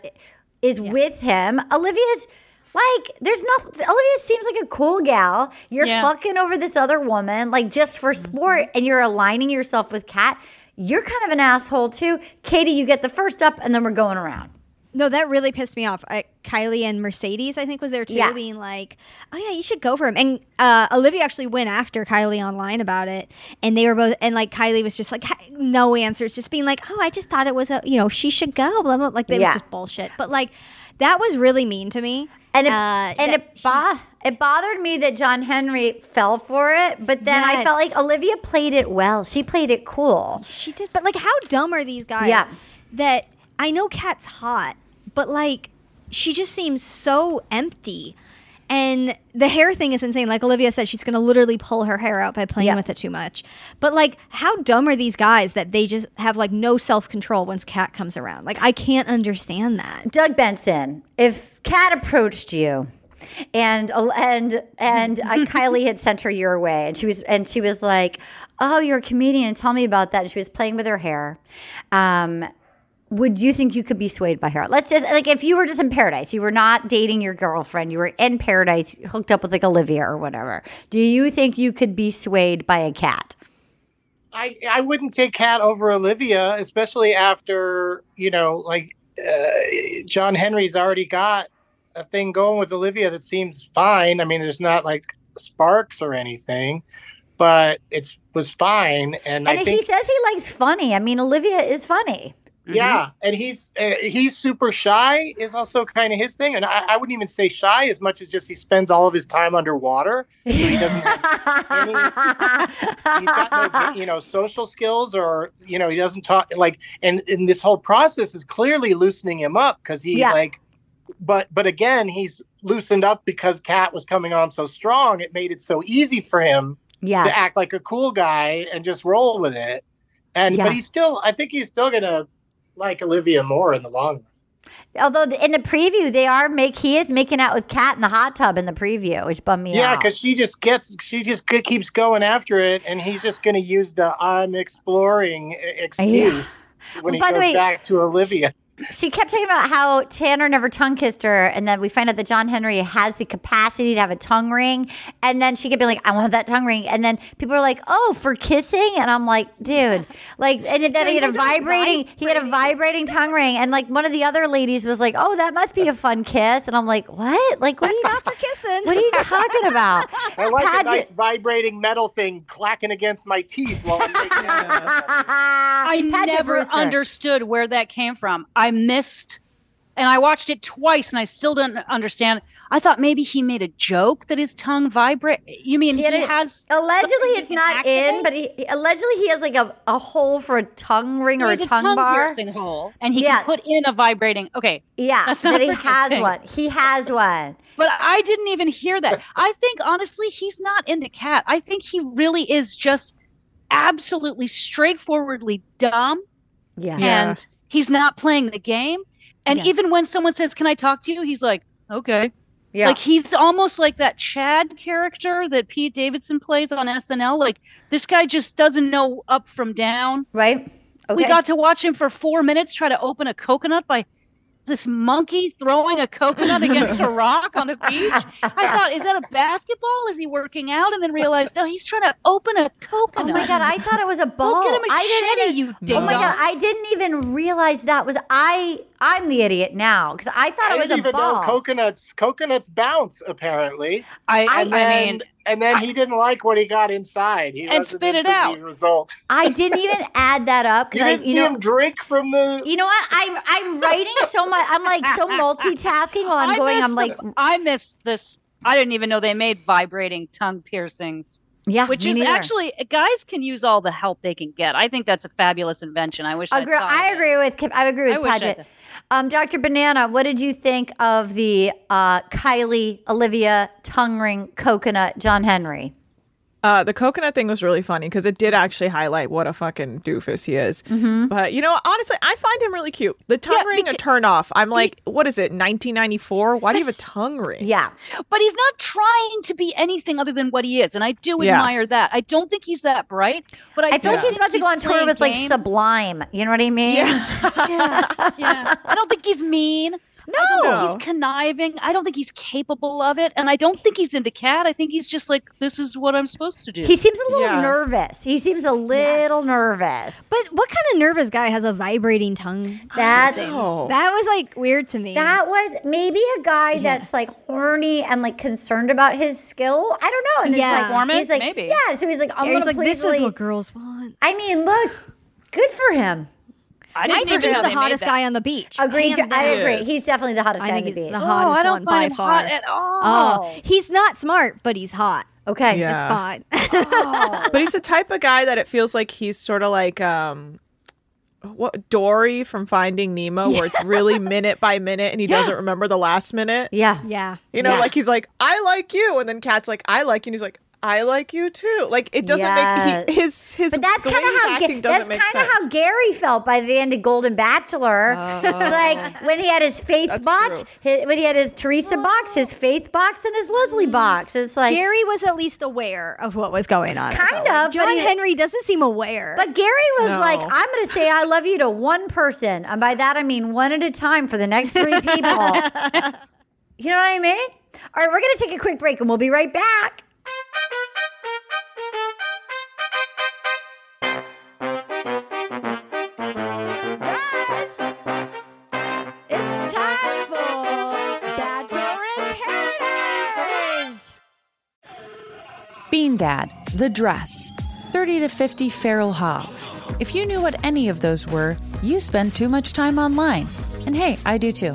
Speaker 5: is with him. Olivia's. Like, there's nothing. Olivia seems like a cool gal. You're
Speaker 6: Yeah.
Speaker 5: fucking over this other woman, like just for
Speaker 8: Mm-hmm.
Speaker 5: sport, and you're aligning yourself with Kat. You're kind of an asshole too. Katie, you get the first up, and then we're going around.
Speaker 8: No, that really pissed me off. I, Kylee and Mercedes, I think, was there too,
Speaker 5: Yeah.
Speaker 8: being like, "Oh yeah, you should go for him." And uh, Olivia actually went after Kylee online about it, and they were both, and like Kylee was just like, no answers, just being like, "Oh, I just thought it was a, you know, she should go." Blah blah. Like that
Speaker 5: Yeah.
Speaker 8: was just bullshit. But like, that was really mean to me.
Speaker 5: And it,
Speaker 8: Uh,
Speaker 5: and it, it bothered me that John Henry fell for it, but then I felt like Olivia played it well. She played it cool.
Speaker 8: She did, but like, how dumb are these guys?
Speaker 5: Yeah.
Speaker 8: That I know Kat's hot, but like she just seems so empty. And the hair thing is insane. Like Olivia said, she's going to literally pull her hair out by playing
Speaker 5: Yeah.
Speaker 8: with it too much. But like, how dumb are these guys that they just have like no self control once Kat comes around? Like, I can't understand that.
Speaker 5: Doug Benson, if Kat approached you and and and uh, Kylee had sent her your way and she was and she was like, "Oh, you're a comedian. Tell me about that." And she was playing with her hair. Um would you think you could be swayed by her? Let's just like if you were just in paradise, you were not dating your girlfriend, you were in paradise, hooked up with like Olivia or whatever. Do you think you could be swayed by a cat?
Speaker 7: I I wouldn't take cat over Olivia, especially after you know, like uh, John Henry's already got a thing going with Olivia that seems fine. I mean, there's not like sparks or anything, but it's was fine. And,
Speaker 5: And
Speaker 7: I
Speaker 5: he says he likes funny. I mean, Olivia is funny.
Speaker 7: yeah, and he's uh, he's super shy is also kind of his thing. And I, I wouldn't even say shy as much as just he spends all of his time underwater, so he doesn't have any he's got no you know social skills or you know he doesn't talk like and and this whole process is clearly loosening him up because he
Speaker 5: Yeah.
Speaker 7: like but but again he's loosened up because kat was coming on so strong it made it so easy for him
Speaker 5: Yeah.
Speaker 7: to act like a cool guy and just roll with it and
Speaker 5: Yeah.
Speaker 7: but he's still i think he's still gonna like olivia more in the long run
Speaker 5: Although the- in the preview they are make he is making out with Kat in the hot tub in the preview, which bummed me
Speaker 7: yeah
Speaker 5: out.
Speaker 7: because she just gets she just keeps going after it and he's just gonna use the i'm exploring excuse when he
Speaker 5: By the
Speaker 7: goes
Speaker 5: way,
Speaker 7: back to olivia
Speaker 5: she kept talking about how Tanner never tongue kissed her, and then we find out that John Henry has the capacity to have a tongue ring, and then she kept being like, "I want that tongue ring," and then people are like, "Oh, for kissing," and I'm like, "Dude," like, and then he had a vibrating, he had a vibrating tongue ring, and like one of the other ladies was like, "Oh, that must be a fun kiss," and I'm like, "What? Like, what are you
Speaker 8: Not for kissing.
Speaker 5: What are you talking about?"
Speaker 7: I like
Speaker 5: Paget-
Speaker 7: a nice vibrating metal thing clacking against my teeth while I'm making.
Speaker 6: I
Speaker 5: Paget
Speaker 6: never
Speaker 5: Brewster.
Speaker 6: understood where that came from. I missed, and I watched it twice, and I still didn't understand. I thought maybe he made a joke that his tongue vibrate. You mean he,
Speaker 5: had a-
Speaker 6: has
Speaker 5: Allegedly, it's
Speaker 6: can
Speaker 5: not in, but he allegedly he has like a, a hole for a tongue ring
Speaker 6: He
Speaker 5: or a
Speaker 6: has
Speaker 5: tongue, bar.
Speaker 6: piercing hole, and he
Speaker 5: Yeah.
Speaker 6: can put in a vibrating. Okay,
Speaker 5: Yeah,
Speaker 6: That's not
Speaker 5: that he has
Speaker 6: thing.
Speaker 5: one. He has one.
Speaker 6: But I didn't even hear that. I think honestly, he's not into cat. I think he really is just absolutely straightforwardly dumb,
Speaker 5: Yeah.
Speaker 9: Yeah.
Speaker 6: He's not playing the game. And
Speaker 5: Yeah.
Speaker 6: even when someone says, "Can I talk to you?" he's like, "Okay."
Speaker 5: Yeah.
Speaker 6: Like he's almost like that Chad character that Pete Davidson plays on SNL. Like this guy just doesn't know up from down.
Speaker 5: right? Okay.
Speaker 6: We got to watch him for four minutes try to open a coconut by this monkey throwing a coconut against a rock on the beach. I thought, is that a basketball? Is he working out? And then realized, oh, he's trying to open a coconut.
Speaker 5: oh my god, I thought it was a ball.
Speaker 6: Go get a
Speaker 5: I didn't
Speaker 6: machete,
Speaker 5: even,
Speaker 6: you
Speaker 5: Oh my god. I didn't even realize that was I. I'm the idiot now because I thought
Speaker 7: I
Speaker 5: it was
Speaker 7: didn't
Speaker 5: a
Speaker 7: even
Speaker 5: ball.
Speaker 7: know coconuts coconuts bounce apparently.
Speaker 6: I, I,
Speaker 7: And then,
Speaker 6: mean,
Speaker 7: and then he didn't like what he got inside. He
Speaker 6: And spit it out.
Speaker 7: The result.
Speaker 5: I didn't even add that up
Speaker 7: You
Speaker 5: because I,
Speaker 7: didn't
Speaker 5: you
Speaker 7: see
Speaker 5: know,
Speaker 7: him drink from the.
Speaker 5: you know what? I'm I'm writing so much. I'm like so multitasking while I'm
Speaker 6: I
Speaker 5: going. I'm like,
Speaker 6: the- I missed this. I didn't even know they made vibrating tongue piercings.
Speaker 5: yeah,
Speaker 6: Which
Speaker 5: me
Speaker 6: is
Speaker 5: neither.
Speaker 6: actually guys can use all the help they can get. I think that's a fabulous invention. I wish. I'd
Speaker 5: agree.
Speaker 6: thought
Speaker 5: I agree with Kim- I agree with
Speaker 6: I wish I
Speaker 5: Paget. Um, Dr. Banana, what did you think of the uh, Kylie, Olivia, tongue ring, coconut, John Henry?
Speaker 9: Uh, the coconut thing was really funny because it did actually highlight what a fucking doofus he is.
Speaker 5: Mm-hmm.
Speaker 9: But you know, honestly, I find him really cute. The tongue
Speaker 6: Yeah,
Speaker 9: ring a turn off. I'm like, what is it, 1994? Why do you have a tongue ring?
Speaker 5: Yeah,
Speaker 6: but he's not trying to be anything other than what he is, and I do
Speaker 9: Yeah.
Speaker 6: admire that. I don't think he's that bright, but I,
Speaker 5: I feel
Speaker 6: do
Speaker 5: like he's about to go on tour
Speaker 6: playing
Speaker 5: with like. Sublime. You know what I mean?
Speaker 6: Yeah, yeah. I don't think he's mean. I don't
Speaker 9: No.
Speaker 6: he's conniving. I don't think he's capable of it, and I don't think he's into cat. I think he's just like, this is what I'm supposed to do.
Speaker 5: He seems a little
Speaker 9: Yeah.
Speaker 5: nervous. He seems a little
Speaker 8: Yes.
Speaker 5: nervous.
Speaker 8: But what kind of nervous guy has a vibrating tongue?
Speaker 5: That's
Speaker 9: Oh.
Speaker 8: That was like weird to me.
Speaker 5: that was maybe a guy that's like horny and like concerned about his skill. I don't know. And it's
Speaker 8: Yeah.
Speaker 5: like,
Speaker 6: Performance,
Speaker 5: he's like,
Speaker 6: maybe.
Speaker 5: Yeah, so he's like, I'm
Speaker 8: Yeah, he's like,
Speaker 5: please
Speaker 8: this is what girls want.
Speaker 5: I mean, look, good for him.
Speaker 6: I
Speaker 8: I
Speaker 6: didn't
Speaker 8: think he's the hottest guy on the beach.
Speaker 5: Agreed.
Speaker 8: Hands
Speaker 5: I agree. He's definitely the hottest
Speaker 8: I
Speaker 5: guy on the
Speaker 8: he's
Speaker 5: beach.
Speaker 8: the
Speaker 6: Oh, I don't
Speaker 8: one
Speaker 6: find
Speaker 8: by
Speaker 6: him
Speaker 8: far.
Speaker 6: hot at all.
Speaker 8: Oh, he's not smart, but he's hot.
Speaker 5: Okay.
Speaker 9: Yeah.
Speaker 8: It's fine.
Speaker 9: But he's the type of guy that it feels like he's sort of like um what Dory from Finding Nemo, where it's really minute by minute and he doesn't remember the last minute.
Speaker 5: Yeah.
Speaker 8: Yeah.
Speaker 9: You know,
Speaker 5: Yeah.
Speaker 9: like he's like, I like you. And then Kat's like, I like you. And he's like, I like you too. Like it doesn't
Speaker 5: Yes.
Speaker 9: make he, his his
Speaker 5: But that's kind of how Ga- that's kind of how Gary felt by the end of Golden Bachelor. Oh. It's like when he had his faith
Speaker 9: That's
Speaker 5: box, his, when he had his Theresa oh. box, his faith box, and his Leslie mm. box. It's like
Speaker 8: Gary was at least aware of what was going on.
Speaker 5: Kind of,
Speaker 8: John
Speaker 5: but he-
Speaker 8: Henry doesn't seem aware.
Speaker 5: But Gary was
Speaker 9: No.
Speaker 5: like, I'm going to say I love you to one person. And by that, I mean one at a time for the next three people. you know what I mean? All right, we're going to take a quick break and we'll be right back.
Speaker 8: It's time for Bachelor in
Speaker 1: Bean Dad, The Dress, 30 to 50 Feral Hogs. If you knew what any of those were, you spend too much time online. And hey, I do too.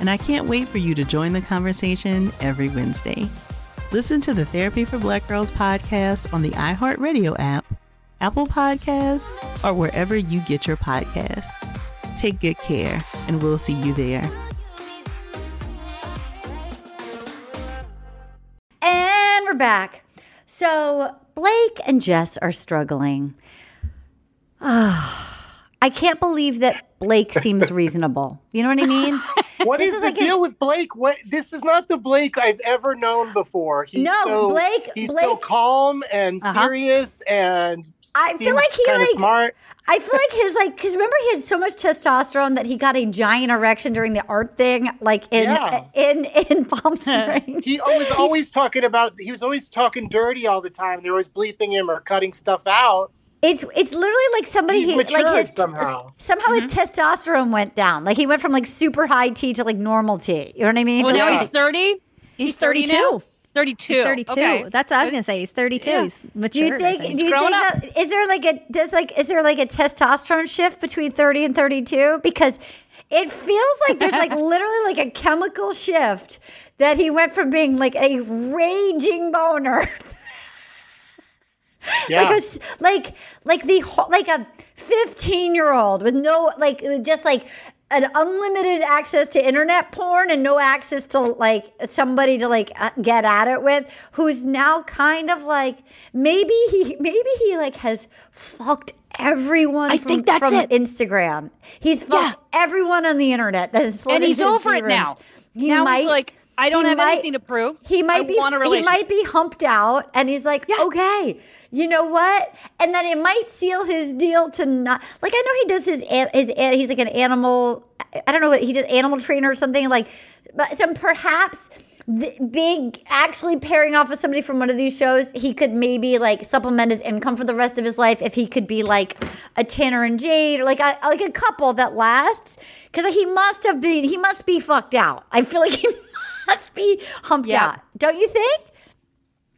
Speaker 10: and I can't wait for you to join the conversation every Wednesday. Listen to the Therapy for Black Girls podcast on the iHeartRadio app, Apple Podcasts, or wherever you get your podcasts. Take good care, and we'll see you there.
Speaker 5: And we're back. So Blake and Jess are struggling. Ah. I can't believe that Blake seems reasonable. You know what I mean?
Speaker 7: What is,
Speaker 5: is
Speaker 7: the
Speaker 5: like
Speaker 7: deal with Blake? What this is not the Blake I've ever known before. He's
Speaker 5: No,
Speaker 7: so,
Speaker 5: Blake-
Speaker 7: He's so calm and
Speaker 5: Uh-huh.
Speaker 7: serious, and
Speaker 5: I feel like he like
Speaker 7: smart.
Speaker 5: I feel like his like because remember he had so much testosterone that he got a giant erection during the art thing, like in
Speaker 7: Yeah.
Speaker 5: in in Palm Springs.
Speaker 7: He was always talking about. He was always talking dirty all the time. They were always bleeping him or cutting stuff out.
Speaker 5: It's it's literally like somebody
Speaker 7: He's
Speaker 5: he, like his
Speaker 7: somehow.
Speaker 5: somehow his mm-hmm. testosterone went down. Like he went from like super high T to like normal T. You know what I mean?
Speaker 6: Well,
Speaker 5: Just
Speaker 6: now
Speaker 5: like-
Speaker 6: he's 30.
Speaker 8: He's
Speaker 6: 30
Speaker 8: 32.
Speaker 6: 32.
Speaker 8: He's 32.
Speaker 6: Okay.
Speaker 8: That's what I was going to say. He's 32.
Speaker 6: Yeah.
Speaker 8: He's
Speaker 5: do
Speaker 8: mature.
Speaker 5: you think? Do you think
Speaker 6: up.
Speaker 5: that is there like a does like is there like a testosterone shift between thirty and thirty two? Because It feels like there's like literally like a chemical shift that he went from being like a raging boner.
Speaker 7: Yeah.
Speaker 5: Like a like like the like a 15 year old with no like just like an unlimited access to internet porn and no access to like somebody to like uh, get at it with who's now kind of like maybe he maybe he like has fucked everyone
Speaker 6: I
Speaker 5: from,
Speaker 6: think that's
Speaker 5: from
Speaker 6: it.
Speaker 5: Instagram. He's fucked everyone on the internet that is
Speaker 6: and he's over it now.
Speaker 5: He
Speaker 6: now
Speaker 5: might-
Speaker 6: he's like, I don't have
Speaker 5: might-
Speaker 6: anything to prove.
Speaker 5: He might
Speaker 6: I
Speaker 5: be he might be humped out and he's like, okay, you know what? And then it might seal his deal to not like I know he does his his he's like an animal I don't know what he does animal trainer or something like but some perhaps big actually pairing off with somebody from one of these shows he could maybe like supplement his income for the rest of his life if he could be like a Tanner and Jade or like a like a couple that lasts because he must have been he must be fucked out I feel like he must be humped
Speaker 6: Yeah.
Speaker 5: out don't you think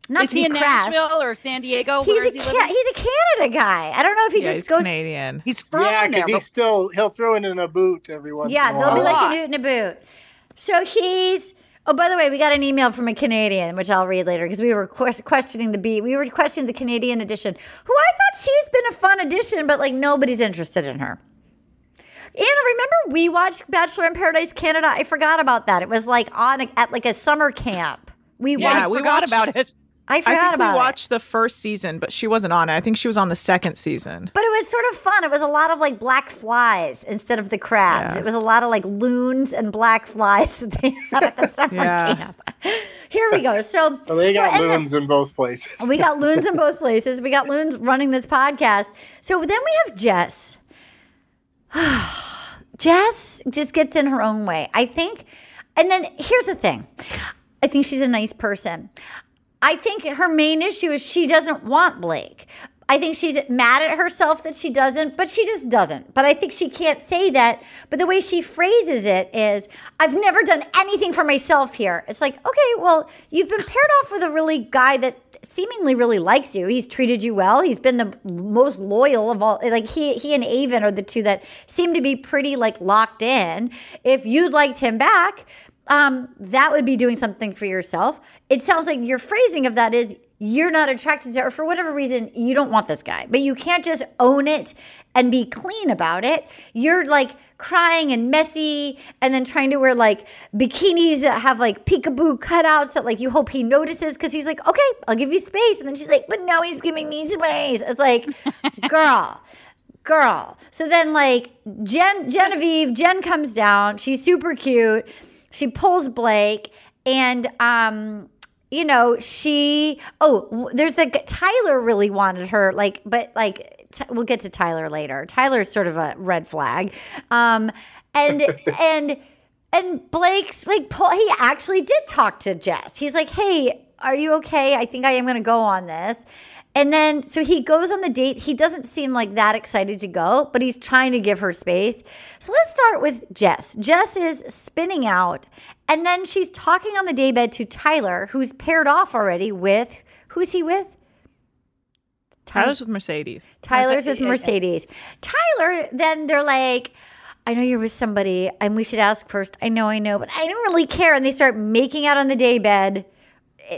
Speaker 5: not
Speaker 6: is he in
Speaker 5: crass.
Speaker 6: Nashville or San Diego?
Speaker 5: He's a
Speaker 6: he
Speaker 5: ca-
Speaker 6: living?
Speaker 5: he's a Canada guy. I don't know if he
Speaker 9: yeah,
Speaker 5: just
Speaker 9: he's
Speaker 5: goes.
Speaker 9: Canadian.
Speaker 6: He's from
Speaker 7: yeah,
Speaker 6: there.
Speaker 7: because he
Speaker 6: but-
Speaker 7: still he'll throw in a boot every once.
Speaker 5: Yeah,
Speaker 7: in a
Speaker 5: they'll be like a newt in a boot. So he's. Oh, by the way, we got an email from a Canadian, which I'll read later because we were ques- questioning the beat. We were questioning the Canadian edition, who I thought she's been a fun addition, but like nobody's interested in her. Anna, remember we watched Bachelor in Paradise Canada? I forgot about that. It was like on a, at like a summer camp. We
Speaker 9: Yeah,
Speaker 5: watched.
Speaker 9: we
Speaker 6: forgot
Speaker 9: watched-
Speaker 6: about it.
Speaker 5: I forgot I
Speaker 9: think
Speaker 5: about
Speaker 9: we
Speaker 5: it.
Speaker 9: watched the first season, but she wasn't on it. I think she was on the second season.
Speaker 5: But it was sort of fun. It was a lot of like black flies instead of the crabs.
Speaker 9: Yeah.
Speaker 5: It was a lot of like loons and black flies that they had at the summer
Speaker 9: Yeah.
Speaker 5: camp. Here we go. So,
Speaker 7: Well, they
Speaker 5: so-
Speaker 7: got
Speaker 5: and then-
Speaker 7: loons in both places.
Speaker 5: we got loons in both places. We got loons running this podcast. So then we have Jess. Jess just gets in her own way. I think, and then here's the thing I think she's a nice person. I think her main issue is she doesn't want Blake. I think she's mad at herself that she doesn't, but she just doesn't. But I think she can't say that. But the way she phrases it is, I've never done anything for myself here. It's like, okay, well, you've been paired off with a really guy that seemingly really likes you. He's treated you well. He's been the most loyal of all. Like he he and Aven are the two that seem to be pretty like locked in. If you'd liked him back, um, that would be doing something for yourself. It sounds like your phrasing of that is you're not attracted to, or for whatever reason, you don't want this guy. But you can't just own it and be clean about it. You're like crying and messy, and then trying to wear like bikinis that have like peekaboo cutouts that like you hope he notices because he's like, okay, I'll give you space. And then she's like, but now he's giving me space. It's like, girl girl. So then like Jen Genevieve, Jen comes down. She's super cute. She pulls Blake and um you know, she oh, there's like Tyler really wanted her like but like t- we'll get to Tyler later. Tyler's sort of a red flag. Um and and and Blake's like pull he actually did talk to Jess. He's like, "Hey, are you okay? I think I am going to go on this." And then, so he goes on the date. He doesn't seem like that excited to go, but he's trying to give her space. So let's start with Jess. Jess is spinning out, and then she's talking on the daybed to Tyler, who's paired off already with who's he with?
Speaker 9: Tyler's with Mercedes.
Speaker 5: Tyler's with Mercedes. Tyler, then they're like, I know you're with somebody, and we should ask first. I know, I know, but I don't really care. And they start making out on the daybed,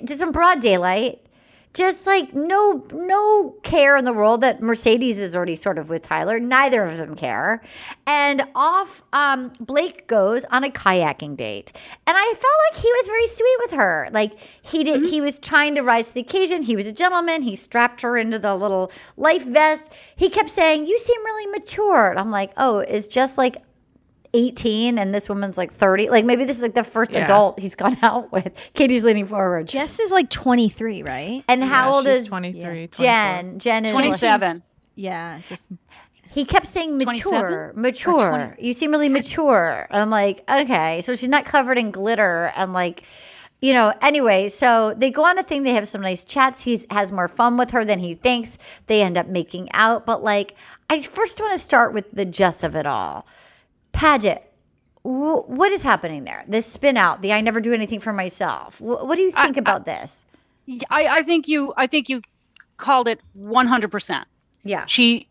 Speaker 5: just in broad daylight. Just like no no care in the world that Mercedes is already sort of with Tyler. Neither of them care. And off um, Blake goes on a kayaking date. And I felt like he was very sweet with her. Like he did he was trying to rise to the occasion. He was a gentleman. He strapped her into the little life vest. He kept saying, You seem really mature. And I'm like, oh, it's just like 18 and this woman's like 30. Like maybe this is like the first
Speaker 8: Yeah.
Speaker 5: adult he's gone out with. Katie's leaning forward.
Speaker 8: Jess is like 23, right?
Speaker 5: And how old is
Speaker 9: 23,
Speaker 5: Jen? Jen is
Speaker 6: 27.
Speaker 8: Yeah, just
Speaker 5: he kept saying mature, mature. You seem really mature. I'm like, okay, so she's not covered in glitter and like, you know. Anyway, so they go on a thing. They have some nice chats. He has more fun with her than he thinks. They end up making out, but like, I first want to start with the gist of it all. Paget, wh- what is happening there? This spin out. The I never do anything for myself. Wh- what do you think about this?
Speaker 6: I, I think you I think you called it 100%.
Speaker 5: Yeah.
Speaker 6: She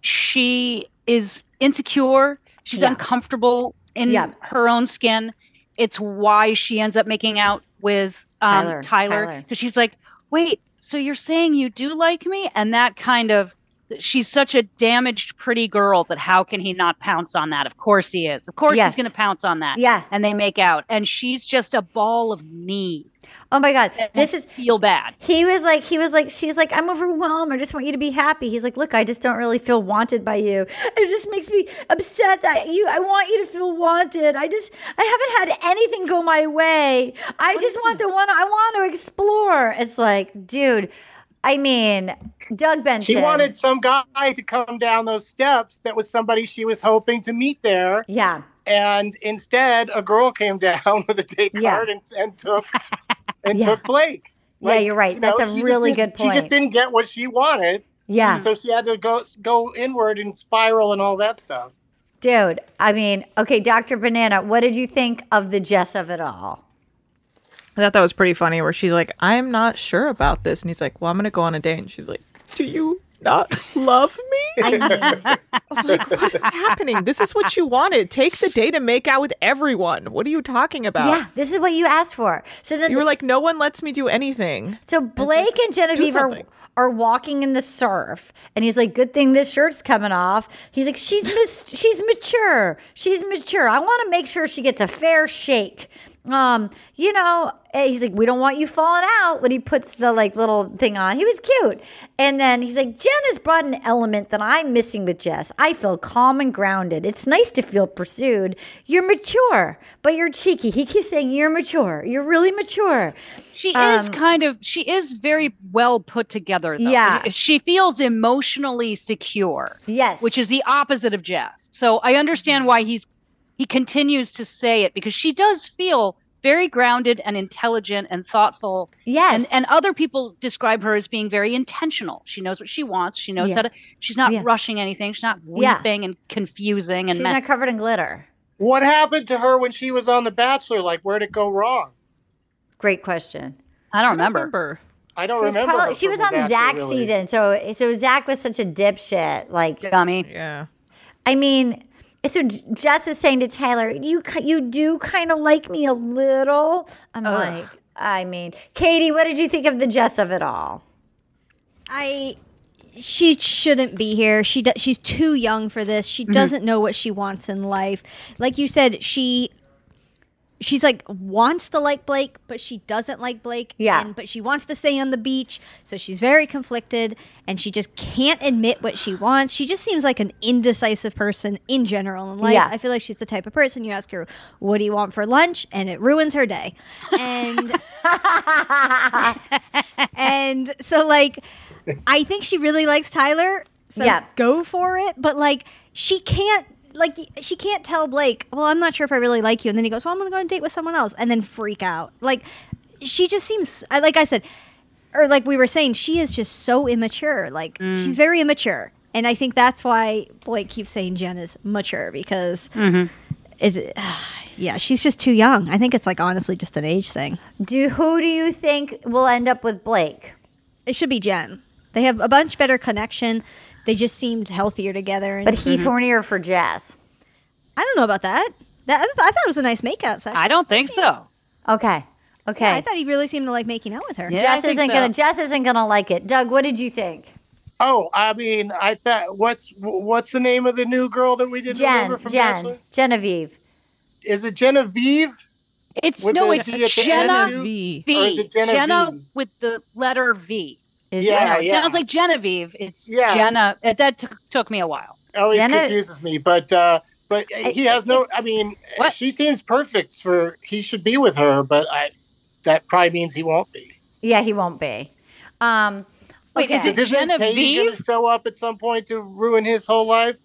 Speaker 6: she is insecure. She's
Speaker 5: Yeah.
Speaker 6: uncomfortable in
Speaker 5: Yeah.
Speaker 6: her own skin. It's why she ends up making out with um,
Speaker 5: Tyler.
Speaker 6: because she's like, "Wait, so you're saying you do like me?" And that kind of she's such a damaged pretty girl that how can he not pounce on that? Of course he is. Of course
Speaker 5: Yes.
Speaker 6: he's going to pounce on that.
Speaker 5: Yeah.
Speaker 6: And they make out and she's just a ball of need.
Speaker 5: Oh my god, this is
Speaker 6: feel bad.
Speaker 5: He was like, he was like, she's like, I'm overwhelmed. I just want you to be happy. He's like, look, I just don't really feel wanted by you. It just makes me upset that you. I want you to feel wanted. I just, I haven't had anything go my way. I just want the one I want to explore. It's like, dude. I mean, Doug Benson.
Speaker 7: She wanted some guy to come down those steps that was somebody she was hoping to meet there.
Speaker 5: Yeah.
Speaker 7: And instead, a girl came down with a date
Speaker 5: Yeah.
Speaker 7: card and, and took and
Speaker 5: Yeah.
Speaker 7: took Blake.
Speaker 5: Yeah, you're right.
Speaker 7: you
Speaker 5: That's a really good
Speaker 7: She just didn't get what she wanted.
Speaker 5: Yeah.
Speaker 7: So she had to go go inward and spiral and all that stuff.
Speaker 5: Dude, I mean, okay, Dr. Banana, what did you think of the Jess of it all?
Speaker 9: I thought that was pretty funny where she's like, I'm not sure about this. And he's like, Well, I'm going to go on a date. And she's like, Do you not love me? I, was like, What is happening? This is what you wanted. Take the day to make out with everyone. What are you talking about?
Speaker 5: Yeah, this is what you asked for. So then
Speaker 9: You were like, No one lets me do anything.
Speaker 5: So Blake and Genevieve are, are walking in the surf, and he's like, "Good thing this shirt's coming off." He's like, "She's mis- she's mature. She's mature. I want to make sure she gets a fair shake." Um, you know, eh, he's like, "We don't want you falling out." When he puts the like little thing on, he was cute. And then he's like, "Jen has brought an element that I'm missing with Jess. I feel calm and grounded. It's nice to feel pursued. You're mature, but you're cheeky." He keeps saying, "You're mature. You're really mature."
Speaker 6: She is
Speaker 5: Um,
Speaker 6: kind of she is very well put together though.
Speaker 5: Yeah.
Speaker 6: She feels emotionally secure.
Speaker 5: Yes.
Speaker 6: Which is the opposite of Jess. So I understand why he's he continues to say it because she does feel very grounded and intelligent and thoughtful.
Speaker 5: Yes.
Speaker 6: And and other people describe her as being very intentional. She knows what she wants. She knows
Speaker 5: Yeah.
Speaker 6: how to she's not
Speaker 5: Yeah.
Speaker 6: rushing anything. She's not
Speaker 5: Yeah.
Speaker 6: weeping and confusing and
Speaker 5: She's
Speaker 6: mess-
Speaker 5: not covered in glitter.
Speaker 7: What happened to her when she was on The Bachelor? Like, where'd it go wrong?
Speaker 5: Great question.
Speaker 6: I don't remember.
Speaker 7: I don't
Speaker 5: She was,
Speaker 7: remember.
Speaker 5: probably- she was on
Speaker 7: Bachelor,
Speaker 5: Zach's
Speaker 7: really.
Speaker 5: season, so so Zach was such a dipshit. Like
Speaker 6: dummy.
Speaker 9: Yeah.
Speaker 5: I mean, so Jess is saying to Taylor, "You you do kind of like me a little." I'm
Speaker 8: Ugh.
Speaker 5: like, I mean, Katie, what did you think of the Jess of it all?
Speaker 8: I she shouldn't be here. She do, she's too young for this. She
Speaker 5: Mhm.
Speaker 8: doesn't know what she wants in life. Like you said, she she's like wants to like Blake, but she doesn't like Blake.
Speaker 5: Yeah.
Speaker 8: And, but she wants to stay on the beach, so she's very conflicted, and she just can't admit what she wants. She just seems like an indecisive person in general in life.
Speaker 5: Yeah.
Speaker 8: I feel like she's the type of person you ask her, "What do you want for lunch?" and it ruins her day. And and so like I think she really likes Tyler. So
Speaker 5: Yeah.
Speaker 8: go for it. But like she can't like she can't tell Blake, well, I'm not sure if I really like you. And then he goes, Well, I'm gonna go on a date with someone else and then freak out. Like she just seems like I said, or like we were saying, she is just so immature. Like
Speaker 6: Mm.
Speaker 8: she's very immature. And I think that's why Blake keeps saying Jen is mature because is it yeah, she's just too young. I think it's like honestly just an age thing.
Speaker 5: Do who do you think will end up with Blake?
Speaker 8: It should be Jen. They have a bunch better connection. They just seemed healthier together. And,
Speaker 5: But he's mm-hmm. hornier for Jess.
Speaker 8: I don't know about that. That I thought it was a nice makeout session.
Speaker 6: I don't think so.
Speaker 5: Okay. Okay.
Speaker 8: Yeah, I thought he really seemed to like making out with her.
Speaker 5: Jess isn't gonna Jess isn't gonna like it. Doug, what did you think?
Speaker 7: Oh, I mean, I thought what's what's the name of the new girl that we didn't
Speaker 5: Jen,
Speaker 7: remember from
Speaker 5: Jen,
Speaker 7: Bachelor?
Speaker 5: Genevieve.
Speaker 7: Is it Genevieve?
Speaker 6: It's
Speaker 7: With
Speaker 6: no,
Speaker 7: the
Speaker 6: it's
Speaker 7: D at the
Speaker 6: Jenna
Speaker 7: end?
Speaker 6: V.
Speaker 7: Or is it Genevieve?
Speaker 6: Jenna with the letter V.
Speaker 7: Is
Speaker 6: You
Speaker 7: it?
Speaker 6: know, it
Speaker 7: Yeah,
Speaker 6: sounds like Genevieve. It's
Speaker 7: Yeah.
Speaker 6: Jenna. It, that t- took me a while.
Speaker 7: always
Speaker 5: Jenna-
Speaker 7: confuses me, but uh, but he has no. I mean, she seems perfect for. He should be with her, but I. That probably means he won't be.
Speaker 5: Yeah, he won't be. Um
Speaker 6: Wait, is
Speaker 5: okay.
Speaker 6: it
Speaker 7: Isn't Katie
Speaker 6: Genevieve?
Speaker 7: going to show up at some point to ruin his whole life?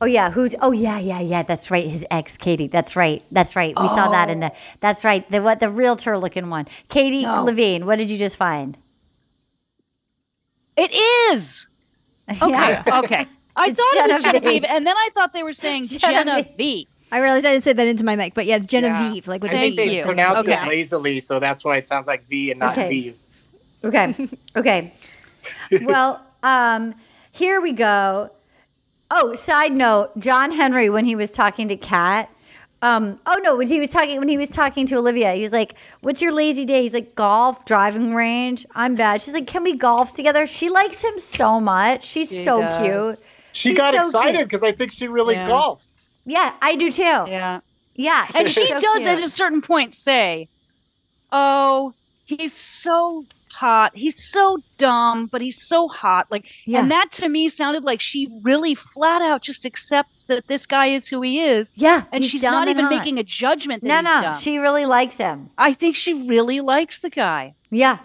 Speaker 5: Oh yeah, who's? Oh yeah, yeah, yeah. That's right. His ex, Katie. That's right. That's right. We saw that in the. That's right. The what? The realtor looking one. Katie
Speaker 6: No.
Speaker 5: Levine. What did you just find?
Speaker 6: It is. Okay.
Speaker 5: Yeah.
Speaker 6: Okay. I
Speaker 5: It's
Speaker 6: thought it was
Speaker 5: Genevieve.
Speaker 6: Genevieve, and then I thought they were saying
Speaker 5: Genevieve.
Speaker 6: Genevieve.
Speaker 8: I realized I didn't say that into my mic, but yeah, it's Genevieve, like with
Speaker 7: I
Speaker 8: a
Speaker 7: think
Speaker 8: V.
Speaker 7: they
Speaker 6: you.
Speaker 7: pronounce
Speaker 6: Okay.
Speaker 7: it lazily, so that's why it sounds like V and not
Speaker 5: Okay.
Speaker 7: Vive.
Speaker 5: Okay. Okay. well, um, here we go. Oh, side note, John Henry when he was talking to Kat. Um, oh no, when he was talking when he was talking to Olivia, he was like, "What's your lazy day?" He's like, "Golf, driving range." I'm bad. She's like, "Can we golf together?" She likes him so much. She's
Speaker 7: She
Speaker 5: so
Speaker 7: does.
Speaker 5: cute.
Speaker 7: She
Speaker 5: She's
Speaker 7: got
Speaker 5: so
Speaker 7: excited because I think she really
Speaker 6: Yeah.
Speaker 7: golfs.
Speaker 5: Yeah, I do too.
Speaker 6: Yeah.
Speaker 5: Yeah,
Speaker 6: And she
Speaker 5: so
Speaker 6: does
Speaker 5: cute.
Speaker 6: at a certain point say, "Oh, he's so hot. He's so dumb, but he's so hot." Like,
Speaker 5: Yeah.
Speaker 6: and that to me sounded like she really flat out just accepts that this guy is who he is.
Speaker 5: Yeah,
Speaker 6: and she's not even
Speaker 5: hot.
Speaker 6: making a judgment. That
Speaker 5: No, no,
Speaker 6: dumb.
Speaker 5: she really likes him.
Speaker 6: I think she really likes the guy.
Speaker 5: Yeah.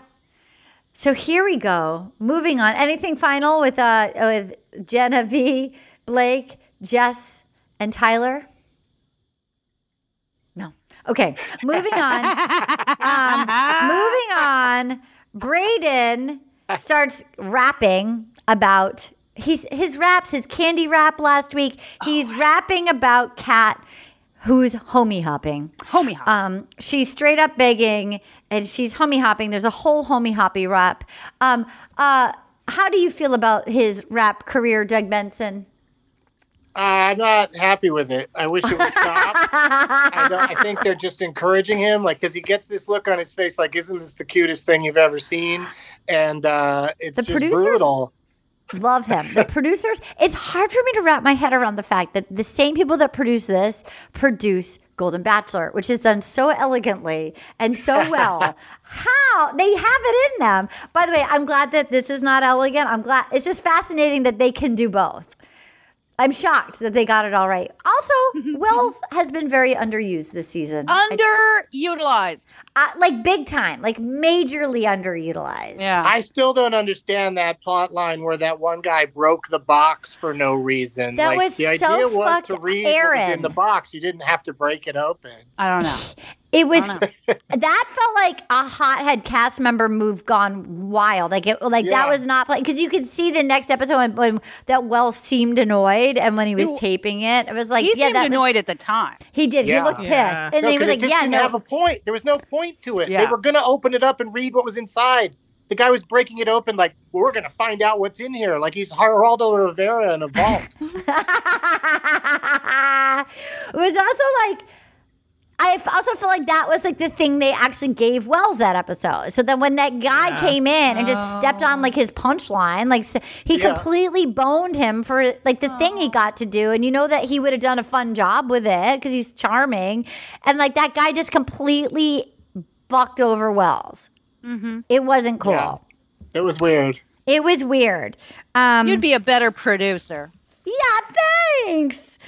Speaker 5: So here we go. Moving on. Anything final with uh with Jenna V, Blake, Jess, and Tyler? No. Okay. Moving on. um, moving on. Brayden starts rapping about he's his raps, his candy rap last week. He's rapping about Kat who's homie hopping.
Speaker 6: Homie hop.
Speaker 5: Um, she's straight up begging and she's homie hopping. There's a whole homie hoppy rap. Um, uh, how do you feel about his rap career, Doug Benson?
Speaker 7: Uh, I'm not happy with it. I wish it would stop. I, don't, I think they're just encouraging him, like, because he gets this look on his face, like, "Isn't this the cutest thing you've ever seen?" And uh, it's
Speaker 5: The
Speaker 7: just
Speaker 5: producers-
Speaker 7: brutal.
Speaker 5: Love him. The producers, it's hard for me to wrap my head around the fact that the same people that produce this produce Golden Bachelor, which is done so elegantly and so well. How they have it in them. By the way, I'm glad that this is not elegant. I'm glad it's just fascinating that they can do both. I'm shocked that they got it all right. Also, Wells has been very underused this season.
Speaker 6: Underutilized.
Speaker 5: Uh, like big time, like majorly underutilized. Yeah.
Speaker 7: I still don't understand that plot line where that one guy broke the box for no reason.
Speaker 5: That
Speaker 7: like,
Speaker 5: was
Speaker 7: the
Speaker 5: so
Speaker 7: idea was
Speaker 5: fucked
Speaker 7: to read what was
Speaker 5: Aaron.
Speaker 7: in the box. You didn't have to break it open.
Speaker 6: I don't know.
Speaker 5: It was that felt like a hothead cast member move gone wild. Like it, like that was not playing because you could see the next episode when, when that Wells seemed annoyed, and when he was
Speaker 6: He-
Speaker 5: taping it, it was like
Speaker 6: he
Speaker 5: yeah,
Speaker 6: seemed
Speaker 5: that was-
Speaker 6: annoyed at the time.
Speaker 5: he did. He looked pissed, and then he was
Speaker 7: 'cause
Speaker 5: like, "Yeah, no."
Speaker 7: have a point. There was no point to it. They were going to open it up and read what was inside. The guy was breaking it open like, we're going to find out what's in here. Like he's Geraldo Rivera in a vault.
Speaker 5: it was also like I f- also feel like that was like the thing they actually gave Wells that episode. So then when that guy
Speaker 11: Yeah.
Speaker 5: came in and just stepped on like his punchline, like he
Speaker 11: Yeah.
Speaker 5: completely boned him for like the thing he got to do, and you know that he would have done a fun job with it because he's charming, and like that guy just completely fucked over Wells.
Speaker 6: Mm-hmm.
Speaker 5: It wasn't cool.
Speaker 7: Yeah. It was weird.
Speaker 5: It was weird. Um,
Speaker 6: You'd be a better producer.
Speaker 5: Yeah, thanks.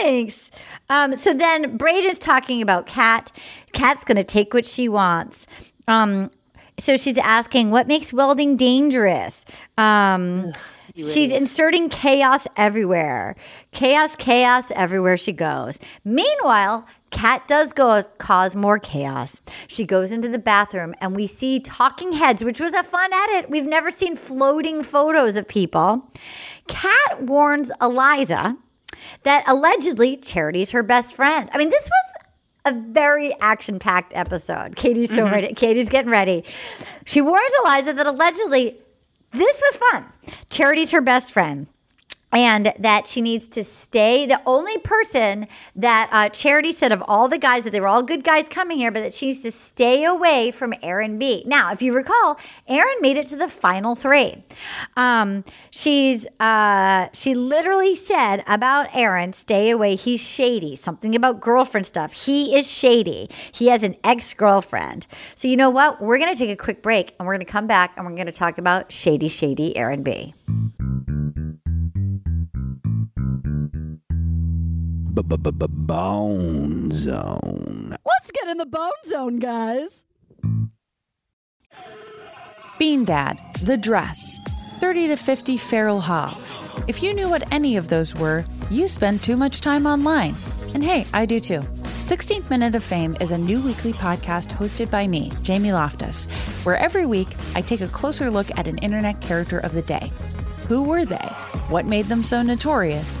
Speaker 5: Thanks. Um, so then Brayden's talking about Kat. Kat's going to take what she wants. Um, so she's asking, what makes welding dangerous? Um, she's inserting chaos everywhere. Chaos, chaos everywhere she goes. Meanwhile, Kat does go cause more chaos. She goes into the bathroom and we see talking heads, which was a fun edit. We've never seen floating photos of people. Kat warns Eliza that allegedly Charity's her best friend. I mean, this was a very action packed episode. Katie's so
Speaker 11: Mhm.
Speaker 5: ready. Katie's getting ready. She warns Eliza that allegedly this was fun. Charity's her best friend. And that she needs to stay. The only person that uh, Charity said of all the guys that they were all good guys coming here, but that she needs to stay away from Aaron B. Now, if you recall, Aaron made it to the final three. Um, she's uh, she literally said about Aaron, "Stay away. He's shady. Something about girlfriend stuff. He is shady. He has an ex girlfriend." So you know what? We're gonna take a quick break, and we're gonna come back, and we're gonna talk about shady, shady Aaron B.
Speaker 12: Bone Zone.
Speaker 8: Let's get in the bone zone, guys.
Speaker 1: Bean Dad, The Dress, 30 to 50 Feral Hogs. If you knew what any of those were, you spend too much time online. And hey, I do too. 16th Minute of Fame is a new weekly podcast hosted by me, Jamie Loftus, where every week I take a closer look at an internet character of the day. Who were they? What made them so notorious?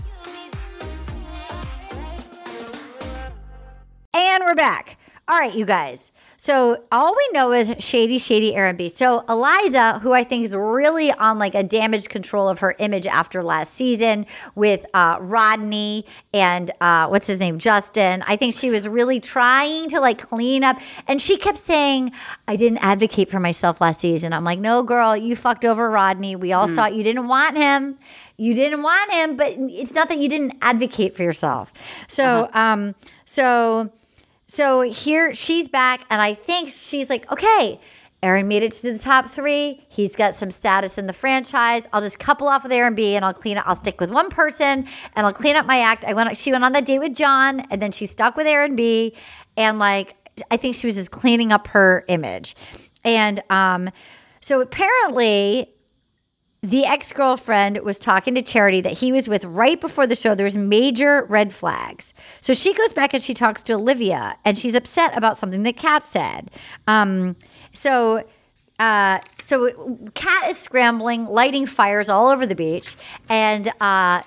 Speaker 5: And we're back. All right, you guys. So all we know is shady, shady Aaron B. So Eliza, who I think is really on like a damage control of her image after last season with uh, Rodney and uh, what's his name, Justin. I think she was really trying to like clean up, and she kept saying, "I didn't advocate for myself last season." I'm like, "No, girl, you fucked over Rodney. We all
Speaker 11: Mm.
Speaker 5: saw it. You didn't want him. You didn't want him, but it's not that you didn't advocate for yourself." So, um, so. So here she's back, and I think she's like, okay, Aaron made it to the top three. He's got some status in the franchise. I'll just couple off with Aaron B, and I'll clean it. I'll stick with one person, and I'll clean up my act. I went. She went on that date with John, and then she stuck with Aaron B, and like I think she was just cleaning up her image, and um, so apparently the ex girlfriend was talking to Charity that he was with right before the show. There was major red flags. So she goes back and she talks to Olivia, and she's upset about something that Kat said. Um, so. Uh, so Kat is scrambling, lighting fires all over the beach, and uh,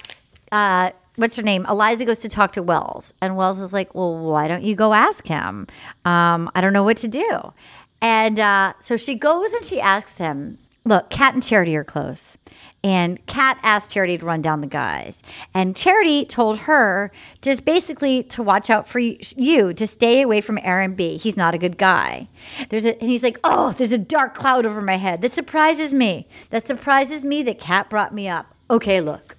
Speaker 5: uh, what's her name? Eliza goes to talk to Wells, and Wells is like, "Well, why don't you go ask him? Um, I don't know what to do." And uh, so she goes and she asks him, Look, Kat and Charity are close. And Kat asked Charity to run down the guys. And Charity told her just basically to watch out for you, to stay away from Aaron B. He's not a good guy. There's a, and he's like, oh, there's a dark cloud over my head. That surprises me. That surprises me that Kat brought me up. Okay, look,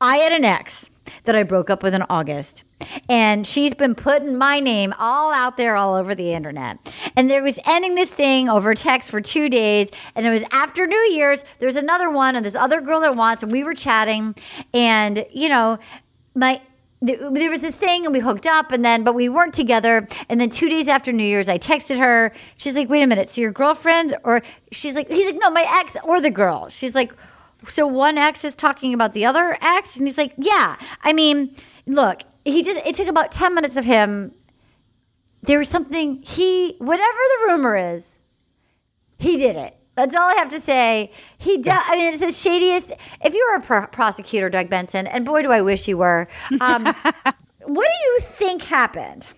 Speaker 5: I had an ex that I broke up with in August. And she's been putting my name all out there all over the internet. And there was ending this thing over text for two days. And it was after New Year's. There's another one, and this other girl that wants, and we were chatting. And, you know, my there was a thing and we hooked up and then but we weren't together and then two days after new year's i texted her she's like wait a minute so your girlfriend or she's like he's like no my ex or the girl she's like so one ex is talking about the other ex and he's like yeah i mean look he just it took about 10 minutes of him there was something he whatever the rumor is he did it That's all I have to say. He does. I mean, it's the shadiest. If you were a pro- prosecutor, Doug Benson, and boy, do I wish you were. Um, what do you think happened?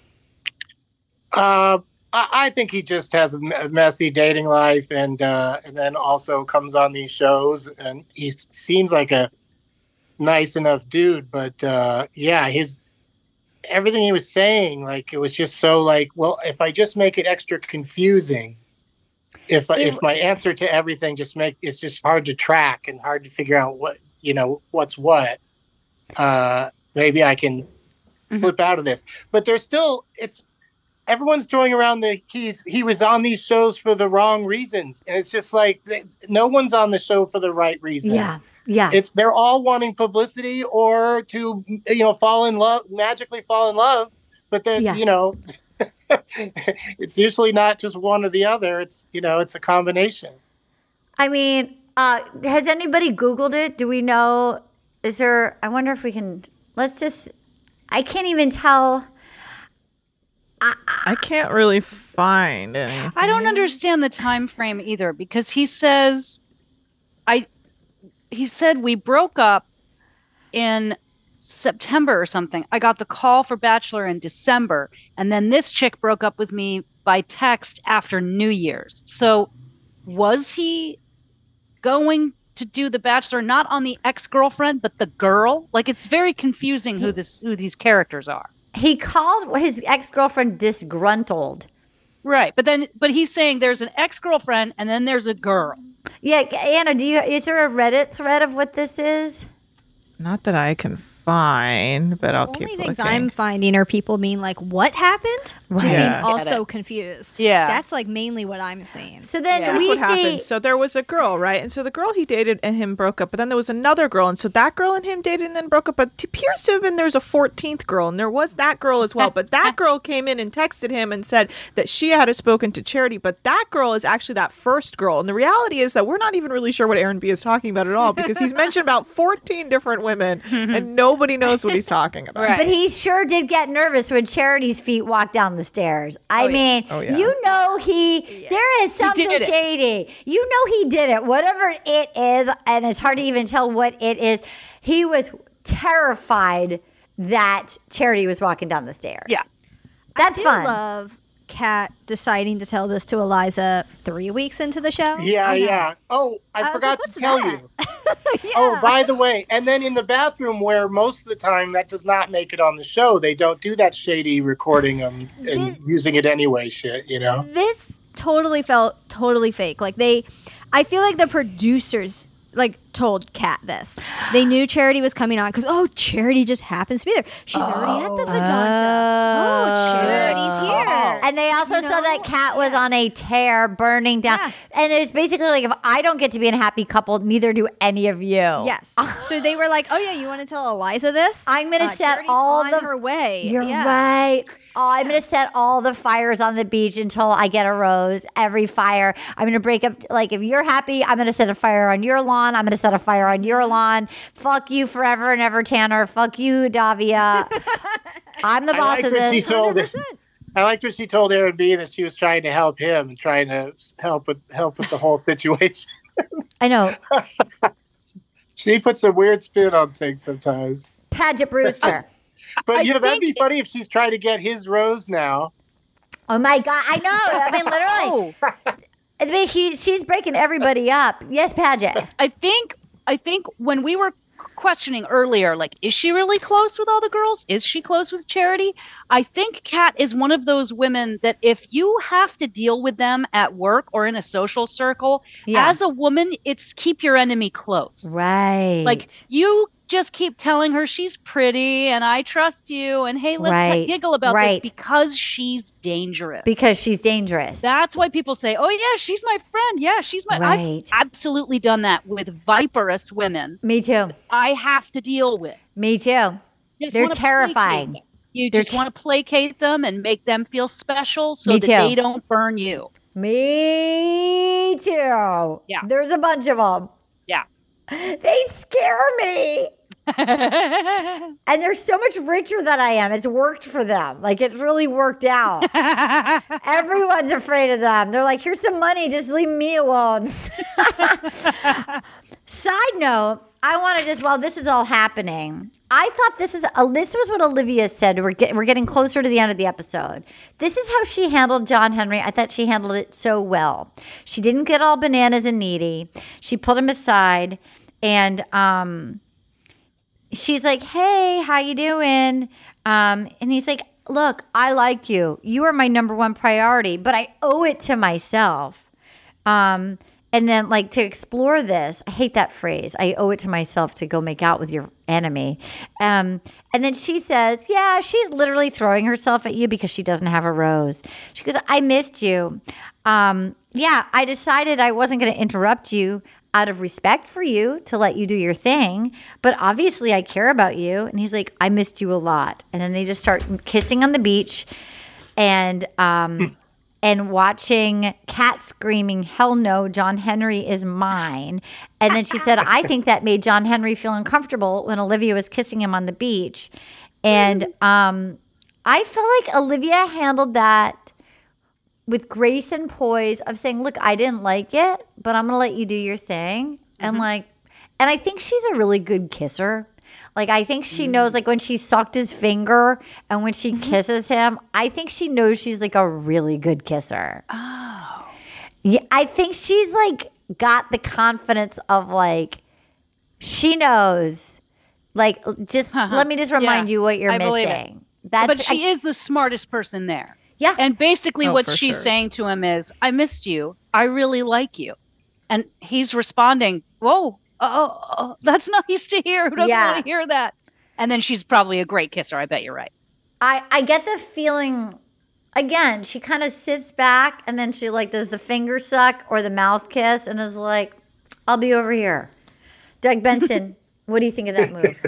Speaker 7: Uh, I, I think he just has a messy dating life, and uh, and then also comes on these shows, and he seems like a nice enough dude. But uh, yeah, his everything he was saying, like it was just so like, well, if I just make it extra confusing, if if my answer to everything just make it's just hard to track and hard to figure out what you know what's what. Uh, maybe I can slip out of this, but there's still it's everyone's throwing around the he's he was on these shows for the wrong reasons and it's just like no one's on the show for the right reason
Speaker 5: Yeah, yeah.
Speaker 7: it's they're all wanting publicity or to you know fall in love magically fall in love but then
Speaker 5: Yeah.
Speaker 7: you know it's usually not just one or the other it's you know it's a combination
Speaker 5: I mean, uh, has anybody Googled it? Do we know? Is there? I wonder if we can. Let's just. I can't even tell.
Speaker 9: I can't really find anything.
Speaker 6: I don't understand the time frame either because he says I he said we broke up in September or something. I got the call for Bachelor in December and then this chick broke up with me by text after New Year's. So was he going to do the Bachelor not on the ex-girlfriend but the girl? Like it's very confusing who this who these characters are.
Speaker 5: He called his ex girlfriend disgruntled.
Speaker 6: Right, but then but he's saying there's an ex-girlfriend and then there's a girl.
Speaker 5: Yeah, Anna, do you? Is there a Reddit thread of what this is?
Speaker 9: Not that I can find, but I'll keep
Speaker 8: Only things
Speaker 9: looking.
Speaker 8: I'm finding are people being like, "What happened?" Just being
Speaker 9: Yeah.
Speaker 8: also confused.
Speaker 9: Yeah.
Speaker 8: that's like mainly what I'm saying.
Speaker 5: So then
Speaker 9: Here's what happened. So there was a girl, right? And so the girl he dated and him broke up, but then there was another girl, and so that girl and him dated and then broke up. But it appears to have been there's a 14th girl, and there was that girl as well. But that girl came in and texted him and said that she had spoken to Charity, but that girl is actually that first girl. And the reality is that we're not even really sure what Aaron B is talking about at all because he's mentioned about 14 different women, and nobody knows what he's talking about.
Speaker 5: But he sure did get nervous when Charity's feet walked down the stairs. I
Speaker 9: Oh, yeah.
Speaker 5: mean,
Speaker 9: Oh, yeah.
Speaker 5: you know he there is something
Speaker 6: did it.
Speaker 5: shady. You know he did it. Whatever it is, and it's hard to even tell what it is. He was terrified that Charity was walking down the stairs.
Speaker 6: Yeah.
Speaker 5: That's
Speaker 8: I do
Speaker 5: fun.
Speaker 8: love Kat deciding to tell this to Eliza three weeks into the show.
Speaker 7: yeah
Speaker 8: I
Speaker 7: yeah. Oh i,
Speaker 8: I
Speaker 7: forgot
Speaker 8: like,
Speaker 7: to tell you. oh by the way and then in the bathroom where most of the time that does not make it on the show they don't do that shady recording them and using it anyway shit you know?
Speaker 8: This totally felt totally fake. Like they, I feel like the producers like told Kat this. They knew Charity was coming on because oh, Charity just happens to be there. She's already at the Vedanta. Oh, Charity's here.
Speaker 5: And they also saw that Kat was on a tear, burning down. And it's basically like if I don't get to be in a happy couple, neither do any of you.
Speaker 8: Yes. so they were like, "Oh yeah, you want to tell Eliza this?
Speaker 5: I'm gonna
Speaker 8: Uh,
Speaker 5: set
Speaker 8: Charity's
Speaker 5: all
Speaker 8: on
Speaker 5: the
Speaker 8: her way.
Speaker 5: You're
Speaker 8: Yeah.
Speaker 5: right. Oh, I'm gonna set all the fires on the beach until I get a rose. Every fire, I'm gonna break up. Like if you're happy, I'm gonna set a fire on your lawn. I'm gonna set a fire on your lawn. Fuck you forever and ever, Tanner. Fuck you, Davia. I'm the
Speaker 7: I
Speaker 5: boss of
Speaker 7: when she
Speaker 5: this.
Speaker 7: told I liked what she told Aaron B that she was trying to help him and trying to help with help with the whole situation.
Speaker 5: I know.
Speaker 7: she puts a weird spin on things sometimes.
Speaker 5: Paget Brewster.
Speaker 7: But you know that'd be funny if she's trying to get his rose now.
Speaker 5: Oh my god, I know. I mean, literally. I mean, he, she's breaking everybody up. Yes, Paget.
Speaker 6: I think I think when we were questioning earlier, like, is she really close with all the girls? Is she close with Charity? I think Kat is one of those women that if you have to deal with them at work or in a social circle,
Speaker 5: Yeah.
Speaker 6: as a woman, it's keep your enemy close.
Speaker 5: Right.
Speaker 6: Like you just keep telling her she's pretty and I trust you and hey, let's
Speaker 5: Right.
Speaker 6: giggle about
Speaker 5: Right.
Speaker 6: this because she's dangerous.
Speaker 5: because she's dangerous.
Speaker 6: That's why people say, "Oh yeah, she's my friend. Yeah, she's my."
Speaker 5: Right.
Speaker 6: I've absolutely done that with viperous women.
Speaker 5: Me too.
Speaker 6: I have to deal with.
Speaker 5: Me too. They're terrifying.
Speaker 6: You
Speaker 5: They're
Speaker 6: just
Speaker 5: t-
Speaker 6: want to placate them and make them feel special so
Speaker 5: Me
Speaker 6: that
Speaker 5: too.
Speaker 6: they don't burn you.
Speaker 5: Me too.
Speaker 6: Yeah.
Speaker 5: There's a bunch of them.
Speaker 6: Yeah.
Speaker 5: They scare me. and they're so much richer than I am. It's worked for them. Like it's really worked out. Everyone's afraid of them. They're like, here's some money, just leave me alone. Side note, I want to just while this is all happening, I thought this is uh, this was what Olivia said. We're get, we're getting closer to the end of the episode. This is how she handled John Henry. I thought she handled it so well. She didn't get all bananas and needy. She pulled him aside and um she's like, "Hey, how you doing?" Um, and he's like, "Look, I like you. You are my number one priority, but I owe it to myself." Um, and then like to explore this, I hate that phrase. I owe it to myself to go make out with your enemy. Um, and then she says, "Yeah, she's literally throwing herself at you because she doesn't have a rose." She goes, "I missed you. Um, yeah, I decided I wasn't going to interrupt you." Out of respect for you to let you do your thing, but obviously I care about you. And he's like, I missed you a lot. And then they just start kissing on the beach and um and watching Kat screaming, Hell no, John Henry is mine. And then she said, I think that made John Henry feel uncomfortable when Olivia was kissing him on the beach. And um, I feel like Olivia handled that with grace and poise of saying, Look, I didn't like it, but I'm going to let you do your thing. And mm-hmm. like, and I think she's a really good kisser. Like I think she knows mm. like when she sucked his finger and when she mm-hmm. kisses him, I think she knows she's like a really good kisser. Oh. Yeah, I think she's like got the confidence of like she knows like just uh-huh. let me just remind
Speaker 6: Yeah,
Speaker 5: you what you're
Speaker 6: I
Speaker 5: missing. That's
Speaker 6: but she
Speaker 5: I-
Speaker 6: is the smartest person there.
Speaker 5: Yeah.
Speaker 6: And basically,
Speaker 5: Oh,
Speaker 6: what she's
Speaker 5: sure.
Speaker 6: saying to him is, I missed you. I really like you. And he's responding, Whoa, oh, oh, that's nice to hear. Who doesn't
Speaker 5: Yeah.
Speaker 6: want to hear that? And then she's probably a great kisser. I bet you're right.
Speaker 5: I I get the feeling again, she kind of sits back and then she like does the finger suck or the mouth kiss and is like, I'll be over here. Doug Benson, what do you think of that move?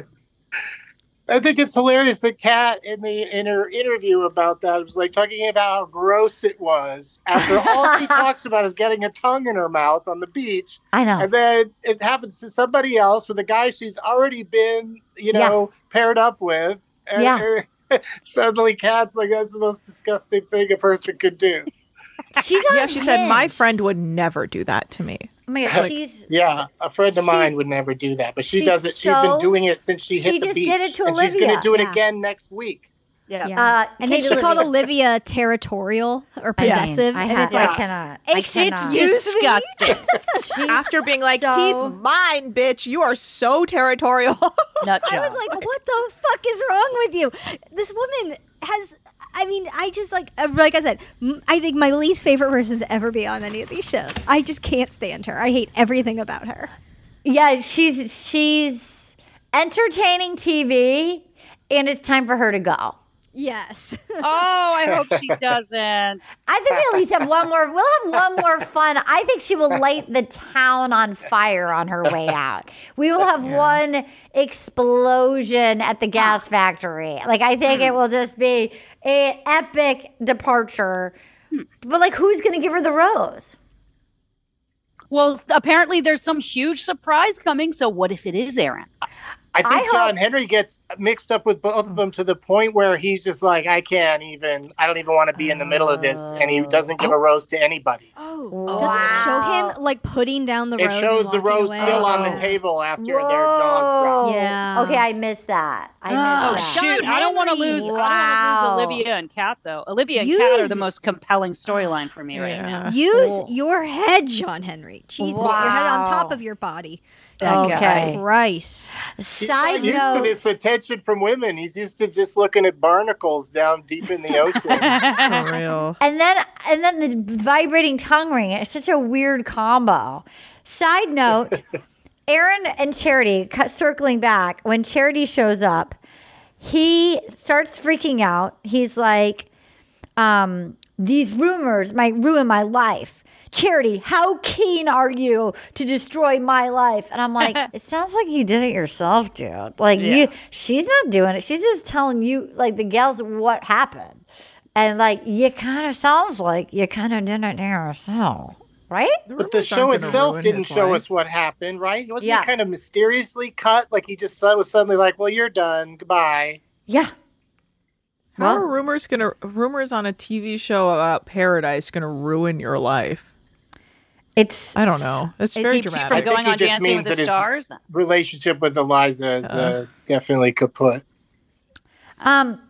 Speaker 7: I think it's hilarious that Kat in the in her interview about that was like talking about how gross it was after all she talks about is getting a tongue in her mouth on the beach.
Speaker 5: I know.
Speaker 7: And then it happens to somebody else with a guy she's already been, you
Speaker 5: Yeah.
Speaker 7: know, paired up with. And
Speaker 5: Yeah.
Speaker 7: suddenly Kat's like, that's the most disgusting thing a person could do.
Speaker 5: She's
Speaker 9: yeah, she said my friend would never do that to me.
Speaker 5: Oh my god, she's
Speaker 7: Yeah, a friend of mine would never do that, but she does it. She's
Speaker 5: so-
Speaker 7: been doing it since she hit
Speaker 5: she
Speaker 7: the
Speaker 5: just
Speaker 7: beach.
Speaker 5: did it to
Speaker 7: and She's going to do it
Speaker 8: Yeah.
Speaker 7: again next week.
Speaker 6: Yeah.
Speaker 8: Yeah.
Speaker 5: Uh,
Speaker 8: and then
Speaker 5: Kate
Speaker 8: she called
Speaker 5: Olivia-
Speaker 8: Olivia territorial or
Speaker 5: I mean,
Speaker 8: possessive.
Speaker 5: I
Speaker 8: and
Speaker 5: ha-
Speaker 8: it's like,
Speaker 5: I cannot. I cannot.
Speaker 8: me?
Speaker 6: Disgusting.
Speaker 9: After being like,
Speaker 5: so-
Speaker 9: he's mine, bitch. You are so territorial.
Speaker 6: Nut
Speaker 8: I was like, what the fuck is wrong with you? This woman has. I mean, I just like, uh, like I said, I think my least favorite person to ever be on any of these shows. I just can't stand her. I hate everything about her.
Speaker 5: Yeah, she's she's entertaining TV, and it's time for her to go.
Speaker 8: Yes.
Speaker 6: oh, I hope she doesn't.
Speaker 5: I think we at least have one more. We'll have one more fun. I think she will light the town on fire on her way out. We will have one explosion at the gas factory. Like I think it will just be a epic departure. Hmm. But like, who's going to give her the rose?
Speaker 6: Well, apparently there's some huge surprise coming. So what if it is Aaron?
Speaker 7: I think
Speaker 5: I
Speaker 7: John Henry gets mixed up with both of them to the point where he's just like, I can't even, I don't even want to be in the middle of this. And he doesn't give a oh. rose to anybody.
Speaker 8: Oh, oh, does it show him like putting down the rose?
Speaker 7: It
Speaker 8: rose?
Speaker 7: shows the
Speaker 8: walking
Speaker 7: rose
Speaker 8: away?
Speaker 7: still on the
Speaker 8: Oh.
Speaker 7: table after their jaws drop.
Speaker 8: Yeah.
Speaker 5: Okay, I missed that. I missed
Speaker 6: Oh
Speaker 5: that.
Speaker 6: shoot! I don't want to lose. I don't
Speaker 5: Wow.
Speaker 6: want to lose Olivia and Kat though. Olivia and Kat are
Speaker 8: Use-
Speaker 6: the most compelling storyline for me right now.
Speaker 8: Use your head, John Henry. Jesus, your head on top of your body.
Speaker 6: That guy.
Speaker 5: Okay.
Speaker 8: Christ.
Speaker 7: He's
Speaker 5: Side
Speaker 7: not used to this attention from women. He's used to just looking at barnacles down deep in the ocean.
Speaker 9: For real.
Speaker 5: And then and then the vibrating tongue ring. It's such a weird combo. Side note, Aaron and Charity cu- circling back when Charity shows up, he starts freaking out. He's like, um, these rumors might ruin my life. Charity, how keen are you to destroy my life? And I'm like, it sounds like you did it yourself, dude. Like you she's not doing it. She's just telling you, like the gals, what happened. And like you kind of sounds like you kind of did it to yourself. right?
Speaker 7: But the show itself didn't show us what happened, right? It wasn't
Speaker 5: Yeah.
Speaker 7: it kind of mysteriously cut? Like he just was suddenly like, "Well, you're done. Goodbye."
Speaker 5: Yeah.
Speaker 9: How are rumors gonna rumors on a TV show about paradise gonna ruin your life?
Speaker 5: It's
Speaker 9: I don't know. It's
Speaker 6: It
Speaker 9: very
Speaker 6: keeps you
Speaker 9: dramatic.
Speaker 6: from
Speaker 7: I think
Speaker 6: going
Speaker 7: it
Speaker 6: on
Speaker 7: just
Speaker 6: Dancing
Speaker 7: means
Speaker 6: with the
Speaker 7: that his
Speaker 6: Stars.
Speaker 7: Relationship with Eliza is uh, definitely kaput.
Speaker 5: Um,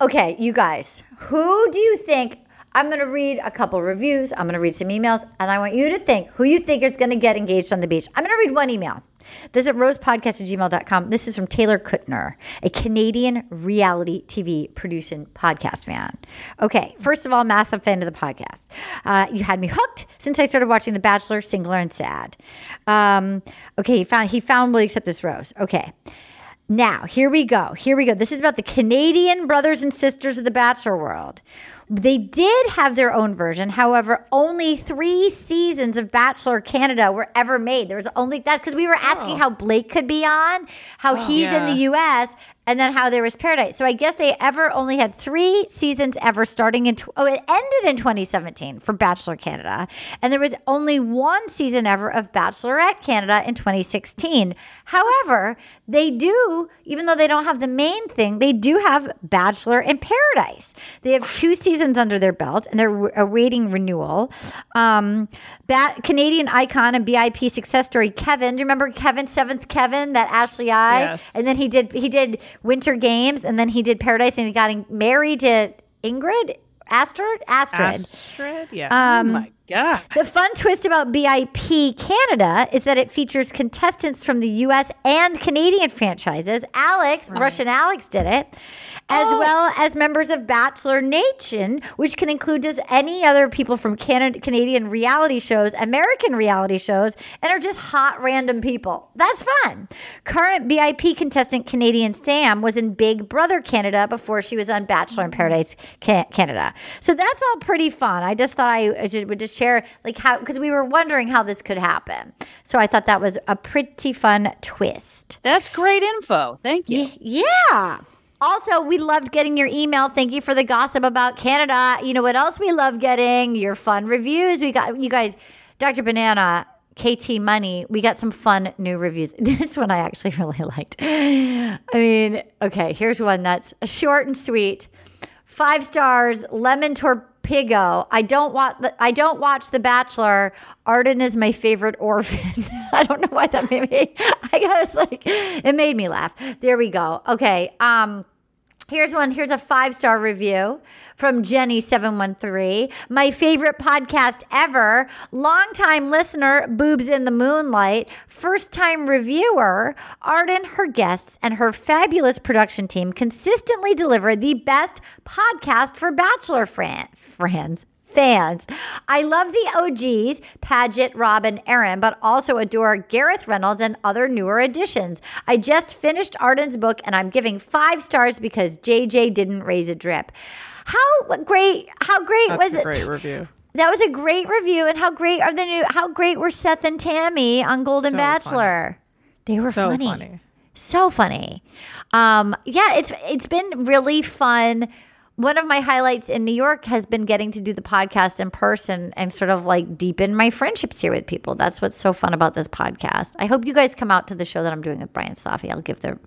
Speaker 5: okay, you guys, who do you think? I'm going to read a couple reviews. I'm going to read some emails, and I want you to think who you think is going to get engaged on the beach. I'm going to read one email. This is at gmail.com. This is from Taylor Kuttner, a Canadian reality TV producing podcast fan. Okay, first of all, massive fan of the podcast. Uh, you had me hooked since I started watching The Bachelor, Singular and Sad. Um, okay, he found he found Will Accept This Rose. Okay. Now, here we go. Here we go. This is about the Canadian brothers and sisters of the Bachelor world. They did have their own version. However, only three seasons of Bachelor Canada were ever made. There was only that's because we were asking oh. how Blake could be on, how oh, he's in the US, and then how there was Paradise. So I guess they ever only had three seasons ever starting in, tw- oh, it ended in 2017 for Bachelor Canada. And there was only one season ever of Bachelorette Canada in 2016. However, they do, even though they don't have the main thing, they do have Bachelor in Paradise. They have two seasons under their belt and they're awaiting renewal. Um, Bat- Canadian icon and BIP success story Kevin. Do you remember Kevin, seventh Kevin, that Ashley I?
Speaker 9: Yes.
Speaker 5: And then he did he did Winter Games and then he did Paradise and he got married to Ingrid Astrid Astrid.
Speaker 9: Astrid, yeah.
Speaker 5: Um,
Speaker 6: oh my god!
Speaker 5: The fun twist about BIP Canada is that it features contestants from the U.S. and Canadian franchises. Alex, Russian Alex, did it, as oh. well as members of Bachelor Nation, which can include just any other people from Canada, Canadian reality shows, American reality shows, and are just hot random people. That's fun. Current BIP contestant Canadian Sam was in Big Brother Canada before she was on Bachelor in mm. Paradise Canada. So that's all pretty fun. I just thought I I would just share like how because we were wondering how this could happen. So I thought that was a pretty fun twist.
Speaker 6: That's great info. Thank you.
Speaker 5: Yeah. Also, we loved getting your email. Thank you for the gossip about Canada. You know what else we love getting? Your fun reviews. We got you guys, Dr. Banana, KT Money. We got some fun new reviews. This one I actually really liked. I mean, okay, here's one that's short and sweet. Five stars, lemon torpigo. I don't watch. The, I don't watch The Bachelor. Arden is my favorite orphan. I don't know why that made me. I guess like it made me laugh. There we go. Okay. Um. Here's one. Here's a five star review from Jenny713. My favorite podcast ever. Longtime listener, Boobs in the Moonlight. First time reviewer, Arden, her guests, and her fabulous production team consistently deliver the best podcast for Bachelor fran- friends. Fans. I love the OGs, Paget, Robin, Aaron, but also adore Gareth Reynolds and other newer additions. I just finished Arden's book and I'm giving five stars because JJ didn't raise a drip. How great, how great
Speaker 9: That's
Speaker 5: was
Speaker 9: a
Speaker 5: it?
Speaker 9: great review.
Speaker 5: That was a great review, and how great are the new? How great were Seth and Tammy on Golden
Speaker 9: So
Speaker 5: Bachelor? They were
Speaker 9: So
Speaker 5: funny.
Speaker 9: funny.
Speaker 5: so funny. Um, yeah, it's it's been really fun. One of my highlights in New York has been getting to do the podcast in person and sort of like deepen my friendships here with people. That's what's so fun about this podcast. I hope you guys come out to the show that I'm doing with Brian Safi. I'll give their.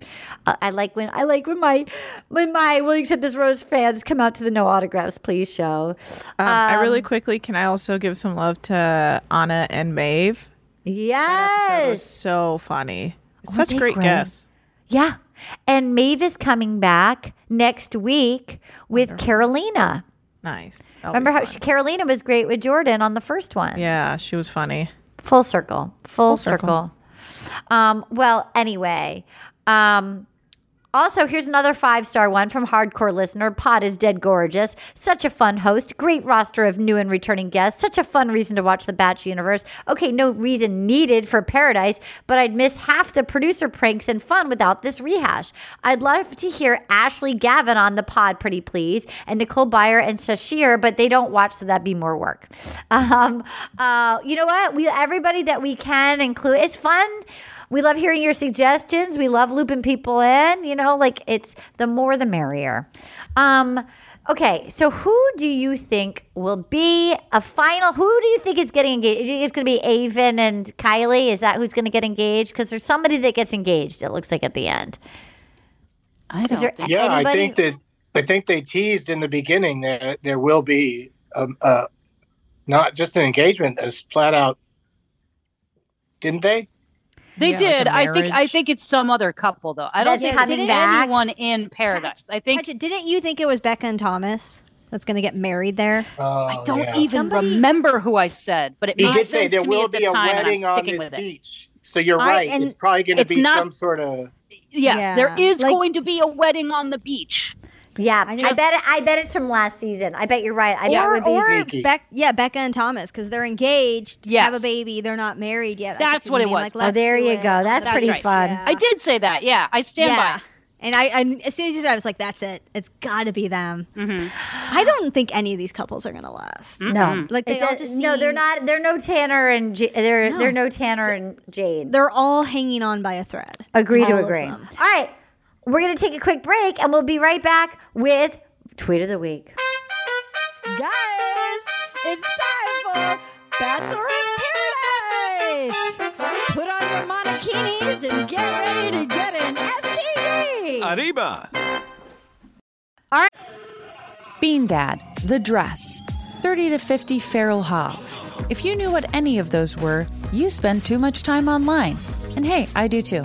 Speaker 5: Uh, I like when I like when my when my Accept This Rose fans come out to the No Autographs Please show.
Speaker 9: Um, I really
Speaker 5: Um,
Speaker 9: quickly can I also give some love to Anna and Maeve.
Speaker 5: Yes.
Speaker 9: That was so funny.
Speaker 5: Aren't
Speaker 9: Such great
Speaker 5: great?
Speaker 9: guests.
Speaker 5: Yeah. And Maeve is coming back next week with Carolina.
Speaker 9: Nice. That'll
Speaker 5: Remember how she, Carolina was great with Jordan on the first one?
Speaker 9: Yeah, she was funny.
Speaker 5: Full circle. Full,
Speaker 9: Full circle.
Speaker 5: circle. Um, well, anyway. Um, also, here's another five star one from hardcore listener. Pod is dead gorgeous. Such a fun host. Great roster of new and returning guests. Such a fun reason to watch the Batch universe. Okay, no reason needed for Paradise, but I'd miss half the producer pranks and fun without this rehash. I'd love to hear Ashley Gavin on the pod, pretty please, and Nicole Byer and Sasheer, but they don't watch, so that'd be more work. Um, uh, you know what? We everybody that we can include. It's fun. We love hearing your suggestions. We love looping people in. You know, like it's the more the merrier. Um, Okay, so who do you think will be a final? Who do you think is getting engaged? Do you think it's going to be Aven and Kylee? Is that who's going to get engaged? Because there's somebody that gets engaged. It looks like at the end.
Speaker 6: I
Speaker 5: Is there
Speaker 7: Yeah, I think that I think they teased in the beginning that there will be a, uh, not just an engagement, as flat out. Didn't they?
Speaker 6: They
Speaker 9: Yeah, like
Speaker 6: did. I think I think it's some other couple though. I don't
Speaker 5: That's
Speaker 6: think
Speaker 5: coming
Speaker 6: it's
Speaker 5: back?
Speaker 6: anyone in paradise. I think
Speaker 8: Patrick, didn't you think it was Becca and Thomas that's going to get married there?
Speaker 6: Oh, I don't
Speaker 7: yeah.
Speaker 6: even
Speaker 8: Somebody-
Speaker 6: remember who I said, but it
Speaker 7: He
Speaker 6: made
Speaker 7: did say
Speaker 6: sense
Speaker 7: there
Speaker 6: to me
Speaker 7: will
Speaker 6: at the
Speaker 7: be a
Speaker 6: time, and I'm
Speaker 7: wedding on
Speaker 6: sticking
Speaker 7: this
Speaker 6: with it.
Speaker 7: beach. So you're right.
Speaker 8: and
Speaker 7: it's probably going to be
Speaker 6: not-
Speaker 7: some sort of.
Speaker 6: Yes,
Speaker 8: Yeah,
Speaker 6: there is
Speaker 8: like-
Speaker 6: going to be a wedding on the beach.
Speaker 5: Yeah, I,
Speaker 8: just-
Speaker 5: bet. It, I bet it's from last season. I bet you're right. I bet
Speaker 8: or
Speaker 5: be.
Speaker 8: or yeah, Becca and Thomas because they're engaged, have a baby, they're not married yet. I
Speaker 6: That's
Speaker 8: see
Speaker 6: what it
Speaker 8: being
Speaker 6: was.
Speaker 8: Like,
Speaker 6: Oh,
Speaker 5: there you
Speaker 8: it."
Speaker 5: go. That's,
Speaker 6: That's
Speaker 5: pretty
Speaker 6: right.
Speaker 5: fun.
Speaker 8: Yeah.
Speaker 6: I did say that. Yeah, I stand
Speaker 8: yeah.
Speaker 6: by.
Speaker 8: And I, I, as soon as you said, it, I was like, "That's it. It's got to be them."
Speaker 6: Mm-hmm.
Speaker 8: I don't think any of these couples are gonna last.
Speaker 5: No,
Speaker 8: Like they
Speaker 5: It's
Speaker 8: all
Speaker 5: a-
Speaker 8: just
Speaker 5: no, they're not. They're no Tanner and J- they're
Speaker 8: No.
Speaker 5: they're no Tanner and Jade.
Speaker 8: They're all hanging on by a thread.
Speaker 5: Agree to
Speaker 8: All of
Speaker 5: agree. All right, we're gonna take a quick break and we'll be right back with tweet of the week.
Speaker 8: Guys, it's time for Bachelor in Paradise. Put on your monokinis and get ready to get an STD.
Speaker 13: Arriba!
Speaker 1: Bean Dad, The Dress, 30 to 50 Feral Hogs. If you knew what any of those were, you spend too much time online. And hey, I do too.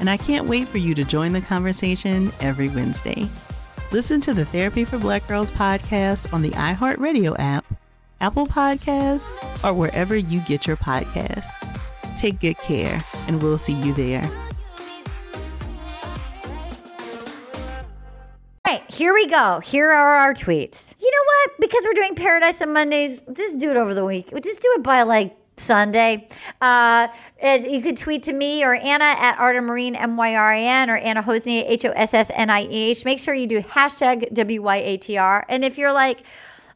Speaker 10: and I can't wait for you to join the conversation every Wednesday. Listen to the Therapy for Black Girls podcast on the iHeartRadio app, Apple Podcasts, or wherever you get your podcasts. Take good care, and we'll see you there.
Speaker 5: All right, here we go. Here are our tweets. You know what? Because we're doing Paradise on Mondays, just do it over the week. Just do it by like Sunday. Uh, you could tweet to me or Anna at Arden Myrin, M Y R A N, or Anna Hossnieh, H O S S N I E H. Make sure you do hashtag W Y A T R. And if you're like,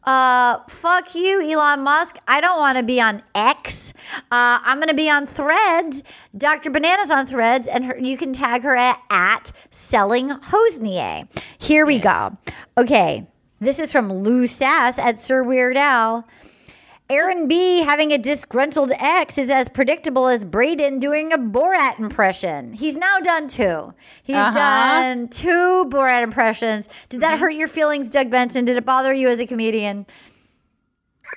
Speaker 5: Uh, fuck you, Elon Musk. I don't want to be on X. Uh, I'm going to be on Threads. Dr. Banana's on Threads, and her, you can tag her at, at Selling Hosnier. Here we go. Okay, this is from Lou Sass at Sir Weird Al. Aaron B having a disgruntled ex is as predictable as Brayden doing a Borat impression. He's now done two. He's
Speaker 6: Uh-huh.
Speaker 5: done two Borat impressions. Did that
Speaker 6: Mm-hmm.
Speaker 5: hurt your feelings, Doug Benson? Did it bother you as a comedian?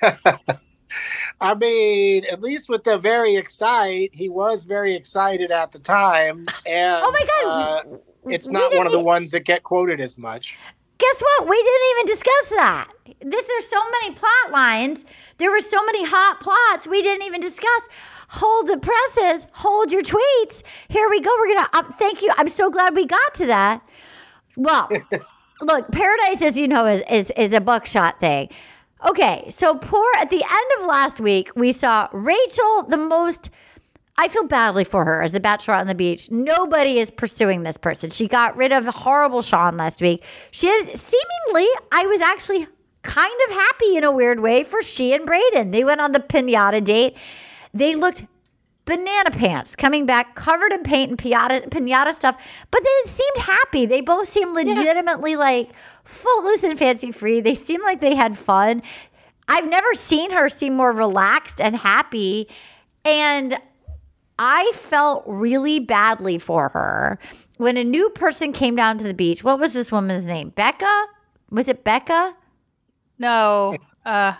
Speaker 7: I mean, at least with the very excite, he was very excited at the time, and
Speaker 5: Oh my God.
Speaker 7: uh, it's not one of the ones that get quoted as much.
Speaker 5: Guess what? We didn't even discuss that. This there's so many plot lines. There were so many hot plots we didn't even discuss. Hold the presses. Hold your tweets. Here we go. We're gonna. Um, thank you. I'm so glad we got to that. Well, look, Paradise, as you know, is is is a buckshot thing. Okay, so poor at the end of last week, we saw Rachel, the most. I feel badly for her as a bachelor on the beach. Nobody is pursuing this person. She got rid of horrible Sean last week. She had seemingly, I was actually kind of happy in a weird way for she and Brayden. They went on the pinata date. They looked banana pants coming back covered in paint and pinata, pinata stuff, but they seemed happy. They both seemed legitimately like footloose and fancy free. They seemed like they had fun. I've never seen her seem more relaxed and happy. And I felt really badly for her when a new person came down to the beach. What was this woman's name? Becca? Was it Becca?
Speaker 6: No. Uh,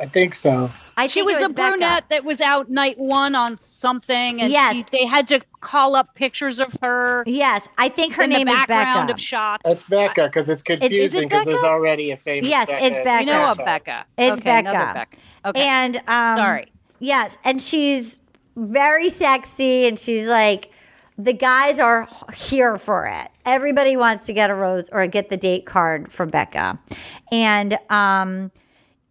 Speaker 7: I think so.
Speaker 5: I
Speaker 6: she
Speaker 5: think
Speaker 6: was
Speaker 5: it
Speaker 6: the
Speaker 5: Becca.
Speaker 6: brunette that was out night one on something, and
Speaker 5: Yes.
Speaker 6: she- they had to call up pictures of her.
Speaker 5: Yes, I think her
Speaker 6: in
Speaker 5: name
Speaker 6: the
Speaker 5: is
Speaker 6: background
Speaker 5: Becca.
Speaker 6: of shots.
Speaker 7: That's Becca because it's confusing because there's already a famous.
Speaker 5: Yes,
Speaker 7: Becca
Speaker 5: it's Becca.
Speaker 6: We know of
Speaker 7: franchise.
Speaker 6: Becca.
Speaker 5: It's
Speaker 6: okay,
Speaker 5: Becca.
Speaker 6: Becca. Okay.
Speaker 5: And um,
Speaker 6: Sorry.
Speaker 5: Yes, and she's very sexy, and she's like, the guys are here for it. Everybody wants to get a rose or get the date card from Becca, and um,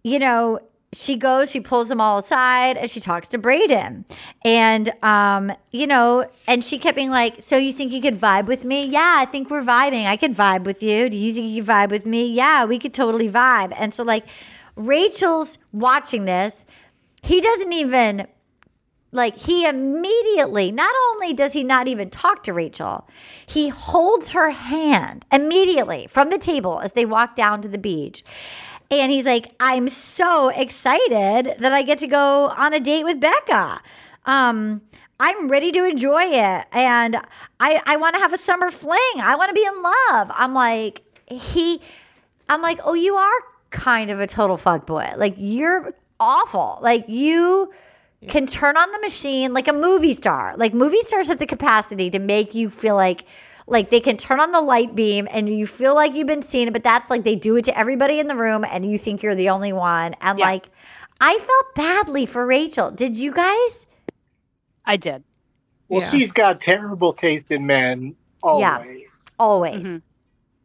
Speaker 5: you know. She goes, she pulls them all aside, and she talks to Brayden. And, um, you know, and she kept being like, So you think you could vibe with me? Yeah, I think we're vibing. I could vibe with you. Do you think you could vibe with me? Yeah, we could totally vibe. And so, like, Rachel's watching this. He doesn't even like he immediately not only does he not even talk to Rachel, he holds her hand immediately from the table as they walk down to the beach. And he's like, I'm so excited that I get to go on a date with Becca. Um, I'm ready to enjoy it. And I, I want to have a summer fling. I want to be in love. I'm like, he, I'm like, oh, you are kind of a total fuck boy. Like, you're awful. Like, you can turn on the machine like a movie star. Like, movie stars have the capacity to make you feel like, like they can turn on the light beam and you feel like you've been seen, but that's like they do it to everybody in the room and you think you're the only one. And
Speaker 6: Yeah.
Speaker 5: like, I felt badly for Rachel. Did you guys?
Speaker 6: I did.
Speaker 7: Well,
Speaker 9: Yeah.
Speaker 7: she's got terrible taste in men always.
Speaker 5: Yeah. Always.
Speaker 6: Mm-hmm.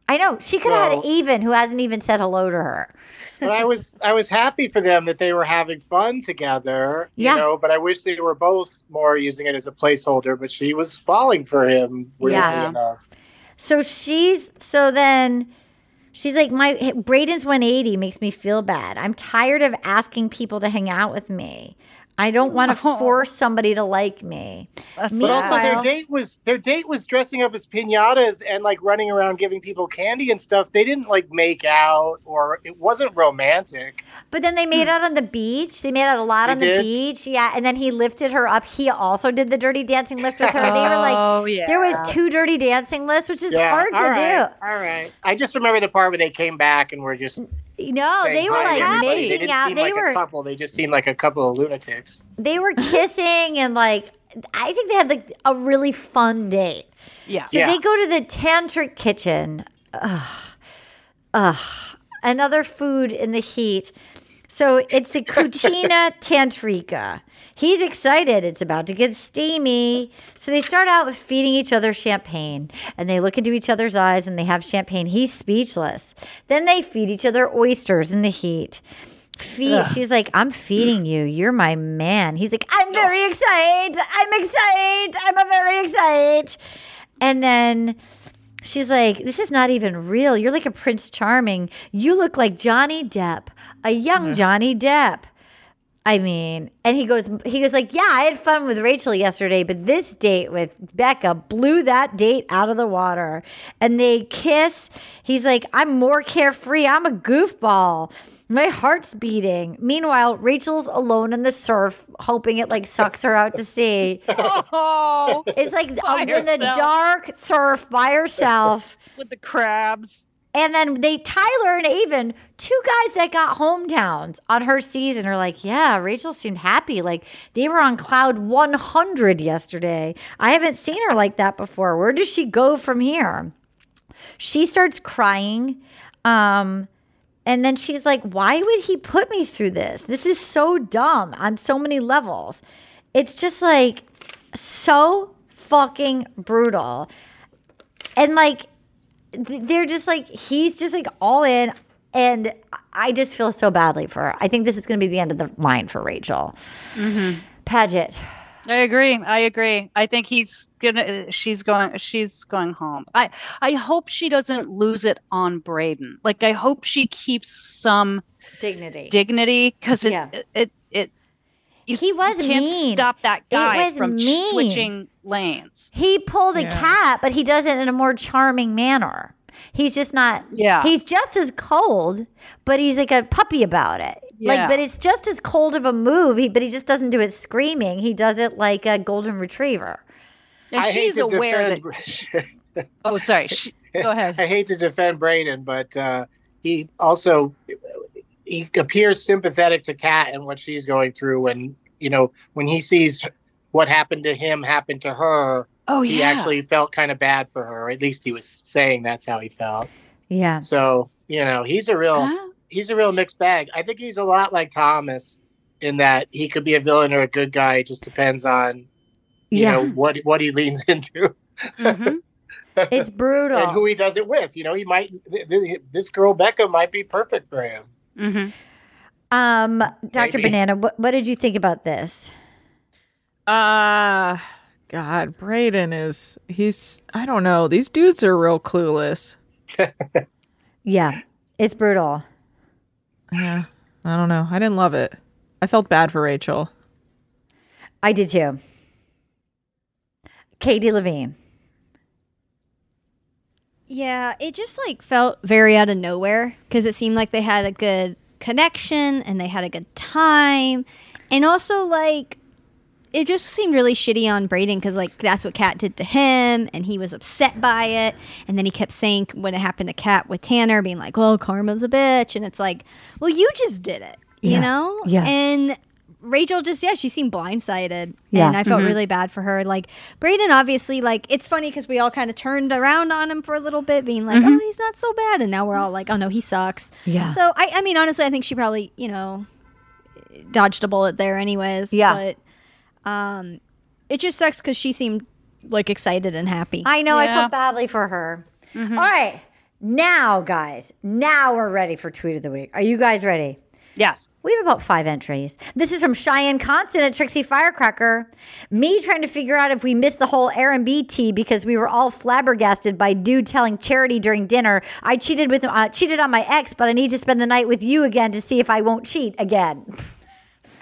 Speaker 5: I know. She could have had
Speaker 7: So-
Speaker 5: even who hasn't even said hello to her.
Speaker 7: But I was I was happy for them that they were having fun together.
Speaker 5: Yeah.
Speaker 7: You know, but I wish they were both more using it as a placeholder. But she was falling for him weirdly
Speaker 5: Yeah.
Speaker 7: enough.
Speaker 5: So she's so then she's like my Brayden's 180 makes me feel bad. I'm tired of asking people to hang out with me. I don't want to oh. force somebody to like me.
Speaker 7: But also their date was their date was dressing up as pinatas and like running around giving people candy and stuff. They didn't like make out or it wasn't romantic.
Speaker 5: But then they made hmm. out on the beach. They made out a lot
Speaker 7: They
Speaker 5: on the
Speaker 7: did?
Speaker 5: beach. Yeah. And then he lifted her up. He also did the dirty dancing lift with her. They were like,
Speaker 6: Oh, yeah.
Speaker 5: there was two dirty dancing lifts, which is
Speaker 7: Yeah,
Speaker 5: hard to
Speaker 7: all right,
Speaker 5: do.
Speaker 7: All right. I just remember the part where they came back and were just
Speaker 5: No,
Speaker 7: saying
Speaker 5: they were
Speaker 7: hi
Speaker 5: like
Speaker 7: everybody. They
Speaker 5: making
Speaker 7: didn't
Speaker 5: out.
Speaker 7: seem
Speaker 5: They
Speaker 7: like
Speaker 5: were
Speaker 7: a couple. They just seemed like a couple of lunatics.
Speaker 5: they were kissing and like I think they had like a really fun date.
Speaker 6: Yeah.
Speaker 5: So
Speaker 7: Yeah.
Speaker 5: they go to the tantric kitchen. Ugh. Ugh. Another food in the heat. So it's the Cucina Tantrica. He's excited. It's about to get steamy. So they start out with feeding each other champagne and they look into each other's eyes and they have champagne. He's speechless. Then they feed each other oysters in the heat. Feed, she's like, I'm feeding you. You're my man. He's like, I'm very excited. I'm excited. I'm very excited. And then she's like, This is not even real. You're like a Prince Charming. You look like Johnny Depp, a young Johnny Depp. I mean, and he goes, he goes like, yeah, I had fun with Rachel yesterday, but this date with Becca blew that date out of the water. And they kiss. He's like, I'm more carefree. I'm a goofball. My heart's beating. Meanwhile, Rachel's alone in the surf, hoping it like sucks her out to sea.
Speaker 6: Oh,
Speaker 5: It's like in the dark surf by herself.
Speaker 6: with the crabs.
Speaker 5: And then they, Tyler and Aven, two guys that got hometowns on her season, are like, yeah, Rachel seemed happy. Like they were on cloud 100 yesterday. I haven't seen her like that before. Where does she go from here? She starts crying. Um, and then she's like, why would he put me through this? This is so dumb on so many levels. It's just like so fucking brutal. And like, they're just like he's just like all in and i just feel so badly for her i think this is going to be the end of the line for rachel mm-hmm. paget
Speaker 6: I agree. I agree. I think he's gonna. She's going. She's going home. I. I hope she doesn't lose it on Brayden. Like I hope she keeps some
Speaker 5: dignity.
Speaker 6: dignity because it,
Speaker 5: Yeah.
Speaker 6: it. It. You,
Speaker 5: He was
Speaker 6: you can't
Speaker 5: mean.
Speaker 6: stop that
Speaker 5: It
Speaker 6: guy
Speaker 5: was
Speaker 6: from
Speaker 5: mean.
Speaker 6: switching lanes.
Speaker 5: he pulled a
Speaker 6: Yeah.
Speaker 5: Kat but he does it in a more charming manner he's just not
Speaker 6: Yeah.
Speaker 5: he's just as cold but he's like a puppy about it
Speaker 6: Yeah.
Speaker 5: like but it's just as cold of a move he, but he just doesn't do it screaming he does it like a golden retriever
Speaker 6: And
Speaker 7: I
Speaker 6: she's aware
Speaker 7: defend-
Speaker 6: that. Oh, sorry. She, go ahead.
Speaker 7: I hate to defend Brayden, but uh, he also he appears sympathetic to Kat and what she's going through when you know when he sees what happened to him happen to her.
Speaker 6: Oh,
Speaker 7: he
Speaker 6: yeah.
Speaker 7: actually felt kind of bad for her. At least he was saying that's how he felt.
Speaker 5: yeah
Speaker 7: So you know he's a real he's a real mixed bag. I think he's a lot like Thomas in that he could be a villain or a good guy. It just depends on you
Speaker 5: Yeah.
Speaker 7: know what what he leans into.
Speaker 5: it's brutal
Speaker 7: and who he does it with. You know, he might th- th- this girl Becca might be perfect for him.
Speaker 6: Mm-hmm.
Speaker 5: um dr banana what, what did you think about this
Speaker 9: Uh God, Brayden is he's I don't know. These dudes are real clueless.
Speaker 5: yeah it's brutal
Speaker 9: Yeah. I don't know. I didn't love it. I felt bad for Rachel.
Speaker 5: i did too katie levine
Speaker 8: Yeah, it just like felt very out of nowhere because it seemed like they had a good connection and they had a good time. And also, like, it just seemed really shitty on Brayden because, like, that's what Kat did to him and he was upset by it. And then he kept saying when it happened to Kat with Tanner, being like, well, karma's a bitch. And it's like, well, you just did it, you
Speaker 5: Yeah.
Speaker 8: know?
Speaker 5: Yeah.
Speaker 8: And Rachel just, yeah, she seemed blindsided.
Speaker 5: Yeah.
Speaker 8: And I felt
Speaker 5: Mhm.
Speaker 8: really bad for her. Like, Brayden, obviously, like, it's funny because we all kind of turned around on him for a little bit, being like,
Speaker 5: Mhm.
Speaker 8: oh, he's not so bad. And now we're all like, oh, no, he sucks.
Speaker 5: Yeah.
Speaker 8: So, I, I mean, honestly, I think she probably, you know, dodged a bullet there, anyways.
Speaker 5: Yeah.
Speaker 8: But um, it just sucks because she seemed like excited and happy.
Speaker 5: I know. I
Speaker 8: Yeah.
Speaker 5: felt badly for her. All right. Now, guys, now we're ready for Tweet of the Week. Are you guys ready?
Speaker 6: Yes.
Speaker 5: We have about five entries. This is from Cheyenne Constant at Trixie Firecracker. Me trying to figure out if we missed the whole R&B tea because we were all flabbergasted by dude telling Charity during dinner, I cheated with uh, cheated on my ex, but I need to spend the night with you again to see if I won't cheat again.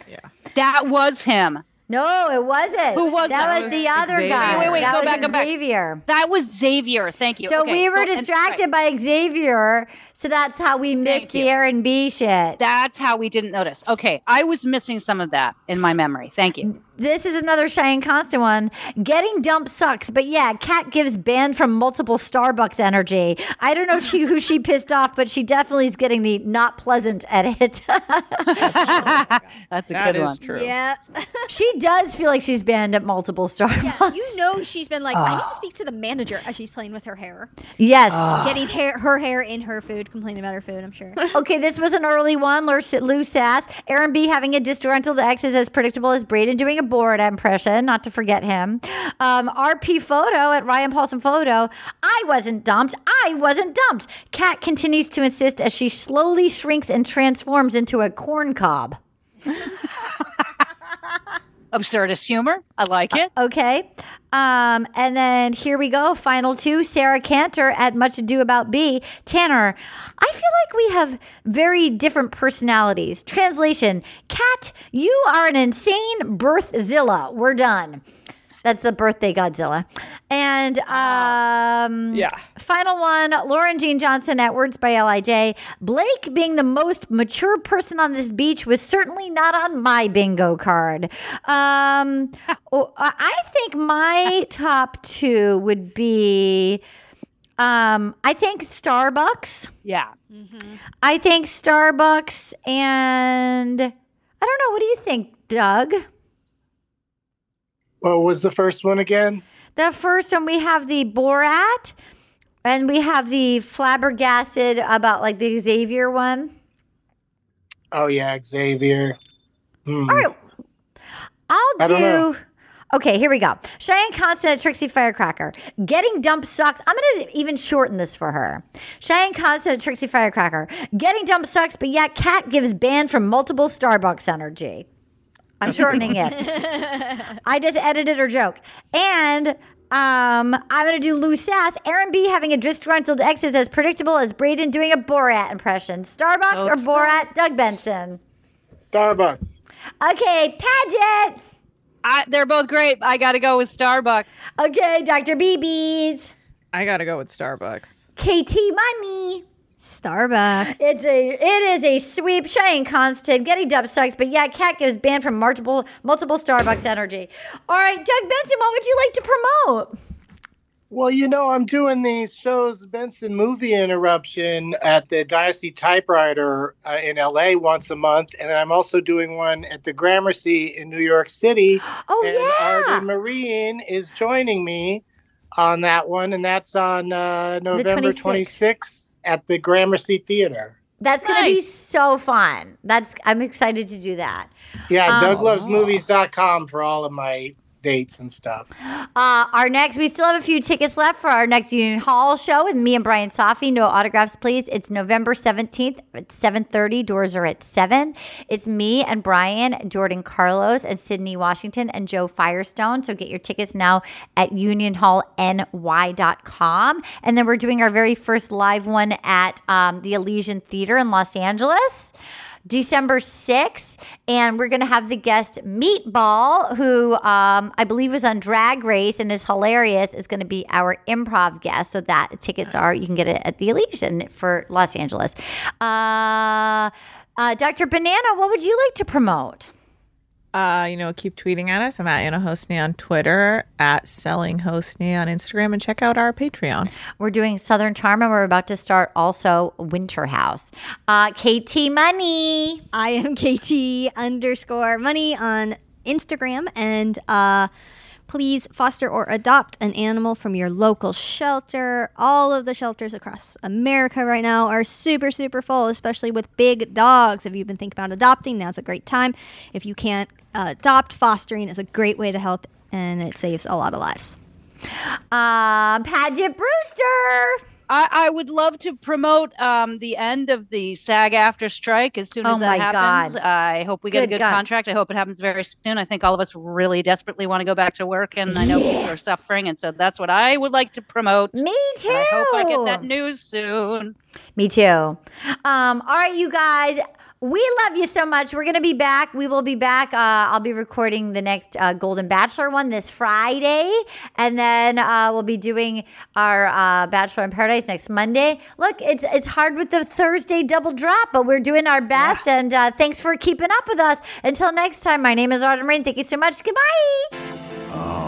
Speaker 5: Yeah.
Speaker 6: That was him.
Speaker 5: No, it wasn't.
Speaker 6: Who was
Speaker 5: that?
Speaker 6: that?
Speaker 5: was the other guy.
Speaker 6: Wait, wait, wait.
Speaker 5: That
Speaker 6: go
Speaker 5: was
Speaker 6: back, go back.
Speaker 5: Xavier.
Speaker 6: That was Xavier. Thank you.
Speaker 5: So
Speaker 6: Okay,
Speaker 5: we were
Speaker 6: and-
Speaker 5: distracted by Xavier, so that's how we missed the R and B shit.
Speaker 6: That's how we didn't notice. Okay, I was missing some of that in my memory. Thank you.
Speaker 5: This is another Cheyenne Constant one. Getting dumped sucks, but yeah, Kat gives banned from multiple Starbucks energy. I don't know she, who she pissed off, but she definitely is getting the not pleasant edit.
Speaker 6: That's a
Speaker 9: That
Speaker 6: good
Speaker 9: is
Speaker 6: one.
Speaker 9: true.
Speaker 8: Yeah.
Speaker 5: she does feel like she's banned at multiple Starbucks.
Speaker 8: you know she's been like, I need to ah. speak to the manager as she's playing with her hair.
Speaker 5: Yes. Ah.
Speaker 8: Getting hair, her hair in her food, complaining about her food, I'm sure.
Speaker 5: Okay, this was an early one. Lou Lou Sass. Aaron B having a disgruntled ex is as predictable as Brayden doing a Borat impression, not to forget him. Um, RP Photo at Ryan Paulson Photo. I wasn't dumped. I wasn't dumped. Kat continues to insist as she slowly shrinks and transforms into a corn cob.
Speaker 6: Absurdist humor. I like it.
Speaker 5: Okay. Um, and then here we go. Final two. Sarah Cantor at Much Ado About Bee. Tanner, I feel like we have very different personalities. Translation Kat, you are an insane birthzilla. We're done. That's the birthday Godzilla. And um,
Speaker 9: Yeah.
Speaker 5: final one Lauren Jean Johnson at Words by Lij. Blake being the most mature person on this beach was certainly not on my bingo card. Um, I think my top two would be. Um, I think Starbucks.
Speaker 6: Yeah. Mm-hmm.
Speaker 5: I think Starbucks and I don't know. What do you think, Doug?
Speaker 7: What was the first one again?
Speaker 5: The first one we have the Borat, and we have the flabbergasted about like the Xavier one.
Speaker 7: Oh yeah, Xavier. Hmm.
Speaker 5: All right, I'll
Speaker 7: know.
Speaker 5: Okay, here we go. Cheyenne Constant at Trixie Firecracker. Getting dumped sucks. I'm going to even shorten this for her. Cheyenne Constant at Trixie Firecracker. Getting dumped sucks, but yet Kat gives banned from multiple Starbucks energy. I'm shortening it. I just edited her joke. And um, I'm going to do Lou Sass. Aaron B having a disgruntled ex is as predictable as Brayden doing a Borat impression. Starbucks
Speaker 7: Oh,
Speaker 5: or Borat? Doug Benson.
Speaker 7: Starbucks.
Speaker 5: Okay, Paget.
Speaker 6: I, they're both great. I got to go with Starbucks.
Speaker 5: Okay, Dr. BB's.
Speaker 9: I gotta go with Starbucks.
Speaker 5: KT Money.
Speaker 8: Starbucks.
Speaker 5: It's a it is a sweep. Cheyenne Constant getting dub sucks, but yeah, Kat gives banned from multiple multiple Starbucks energy. All right, Doug Benson, what would you like to promote?
Speaker 7: Well, you know, I'm doing these shows, Benson Movie Interruption, at the Dynasty Typewriter uh, in LA once a month, and I'm also doing one at the Gramercy in New York City.
Speaker 5: Oh
Speaker 7: and
Speaker 5: yeah.
Speaker 7: Arden Myrin is joining me on that one, and that's on uh, November
Speaker 5: 26th.
Speaker 7: 26th at the Gramercy Theater.
Speaker 5: That's gonna be so fun. That's I'm excited to do that.
Speaker 7: Yeah,
Speaker 5: Um,
Speaker 7: DougLovesMovies.com for all of my dates and stuff.
Speaker 5: Uh, our next, we still have a few tickets left for our next Union Hall show with me and Brian Safi. No autographs, please. It's November 17th at 7.30. Doors are at 7. It's me and Brian, Jordan Carlos, and Sydney Washington, and Joe Firestone. So get your tickets now at unionhallny.com. And then we're doing our very first live one at um, the Elysian Theater in Los Angeles. December 6th, and we're going to have the guest Meatball, who um, I believe was on Drag Race and is hilarious, is going to be our improv guest. So that tickets are, you can get it at the Elysian for Los Angeles. Uh, uh, Dr. Banana, what would you like to promote?
Speaker 9: Uh, you know, keep tweeting at us. I'm at Anna Hossnieh on Twitter, at Selling Hostney on Instagram, and check out our Patreon.
Speaker 5: We're doing Southern Charm, and we're about to start also Winter House. Uh, KT Money.
Speaker 8: I am KT underscore money on Instagram and uh please foster or adopt an animal from your local shelter. All of the shelters across America right now are super, super full, especially with big dogs. If you've been thinking about adopting, now's a great time. If you can't uh, adopt, fostering is a great way to help and it saves a lot of lives.
Speaker 5: Um, Paget Brewster.
Speaker 6: I, I would love to promote um, the end of the SAG-AFTRA strike as soon
Speaker 5: Oh
Speaker 6: as that happens.
Speaker 5: God.
Speaker 6: I hope we get a
Speaker 5: Good
Speaker 6: good
Speaker 5: God.
Speaker 6: contract. I hope it happens very soon. I think all of us really desperately want to go back to work, and I know people are suffering, and so that's what I would like to promote.
Speaker 5: Me too.
Speaker 6: I hope I get that news soon.
Speaker 5: Me too. Um, all right, you guys. We love you so much. We're going to be back. We will be back. Uh, I'll be recording the next uh, Golden Bachelor one this Friday. And then uh, we'll be doing our uh, Bachelor in Paradise next Monday. Look, it's it's hard with the Thursday double drop, but we're doing our best. And uh, thanks for keeping up with us. Until next time, my name is Arden Myrin. Thank you so much. Goodbye.
Speaker 13: Oh,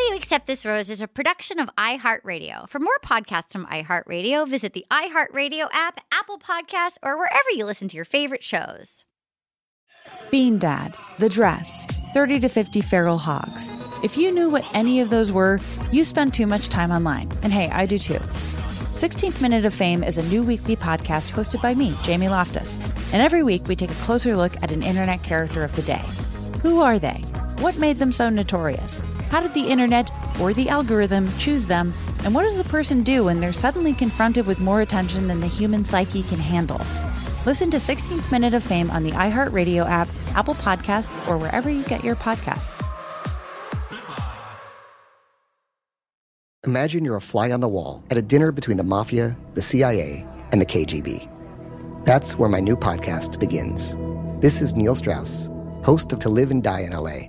Speaker 8: Will you
Speaker 5: accept This Rose is a production of iHeartRadio. For more podcasts from iHeartRadio, visit the iHeartRadio app, Apple Podcasts, or wherever you listen to your favorite shows.
Speaker 1: Bean Dad, The Dress, 30 to 50 Feral Hogs. If you knew what any of those were, you spend too much time online. And hey, I do too. 16th Minute of Fame is a new weekly podcast hosted by me, Jamie Loftus. And every week we take a closer look at an internet character of the day. Who are they? What made them so notorious? How did the internet or the algorithm choose them? And what does a person do when they're suddenly confronted with more attention than the human psyche can handle? Listen to 16th Minute of Fame on the iHeartRadio app, Apple Podcasts, or wherever you get your podcasts.
Speaker 2: Imagine you're a fly on the wall at a dinner between the mafia, the CIA, and the KGB. That's where my new podcast begins. This is Neil Strauss, host of To Live and Die in LA,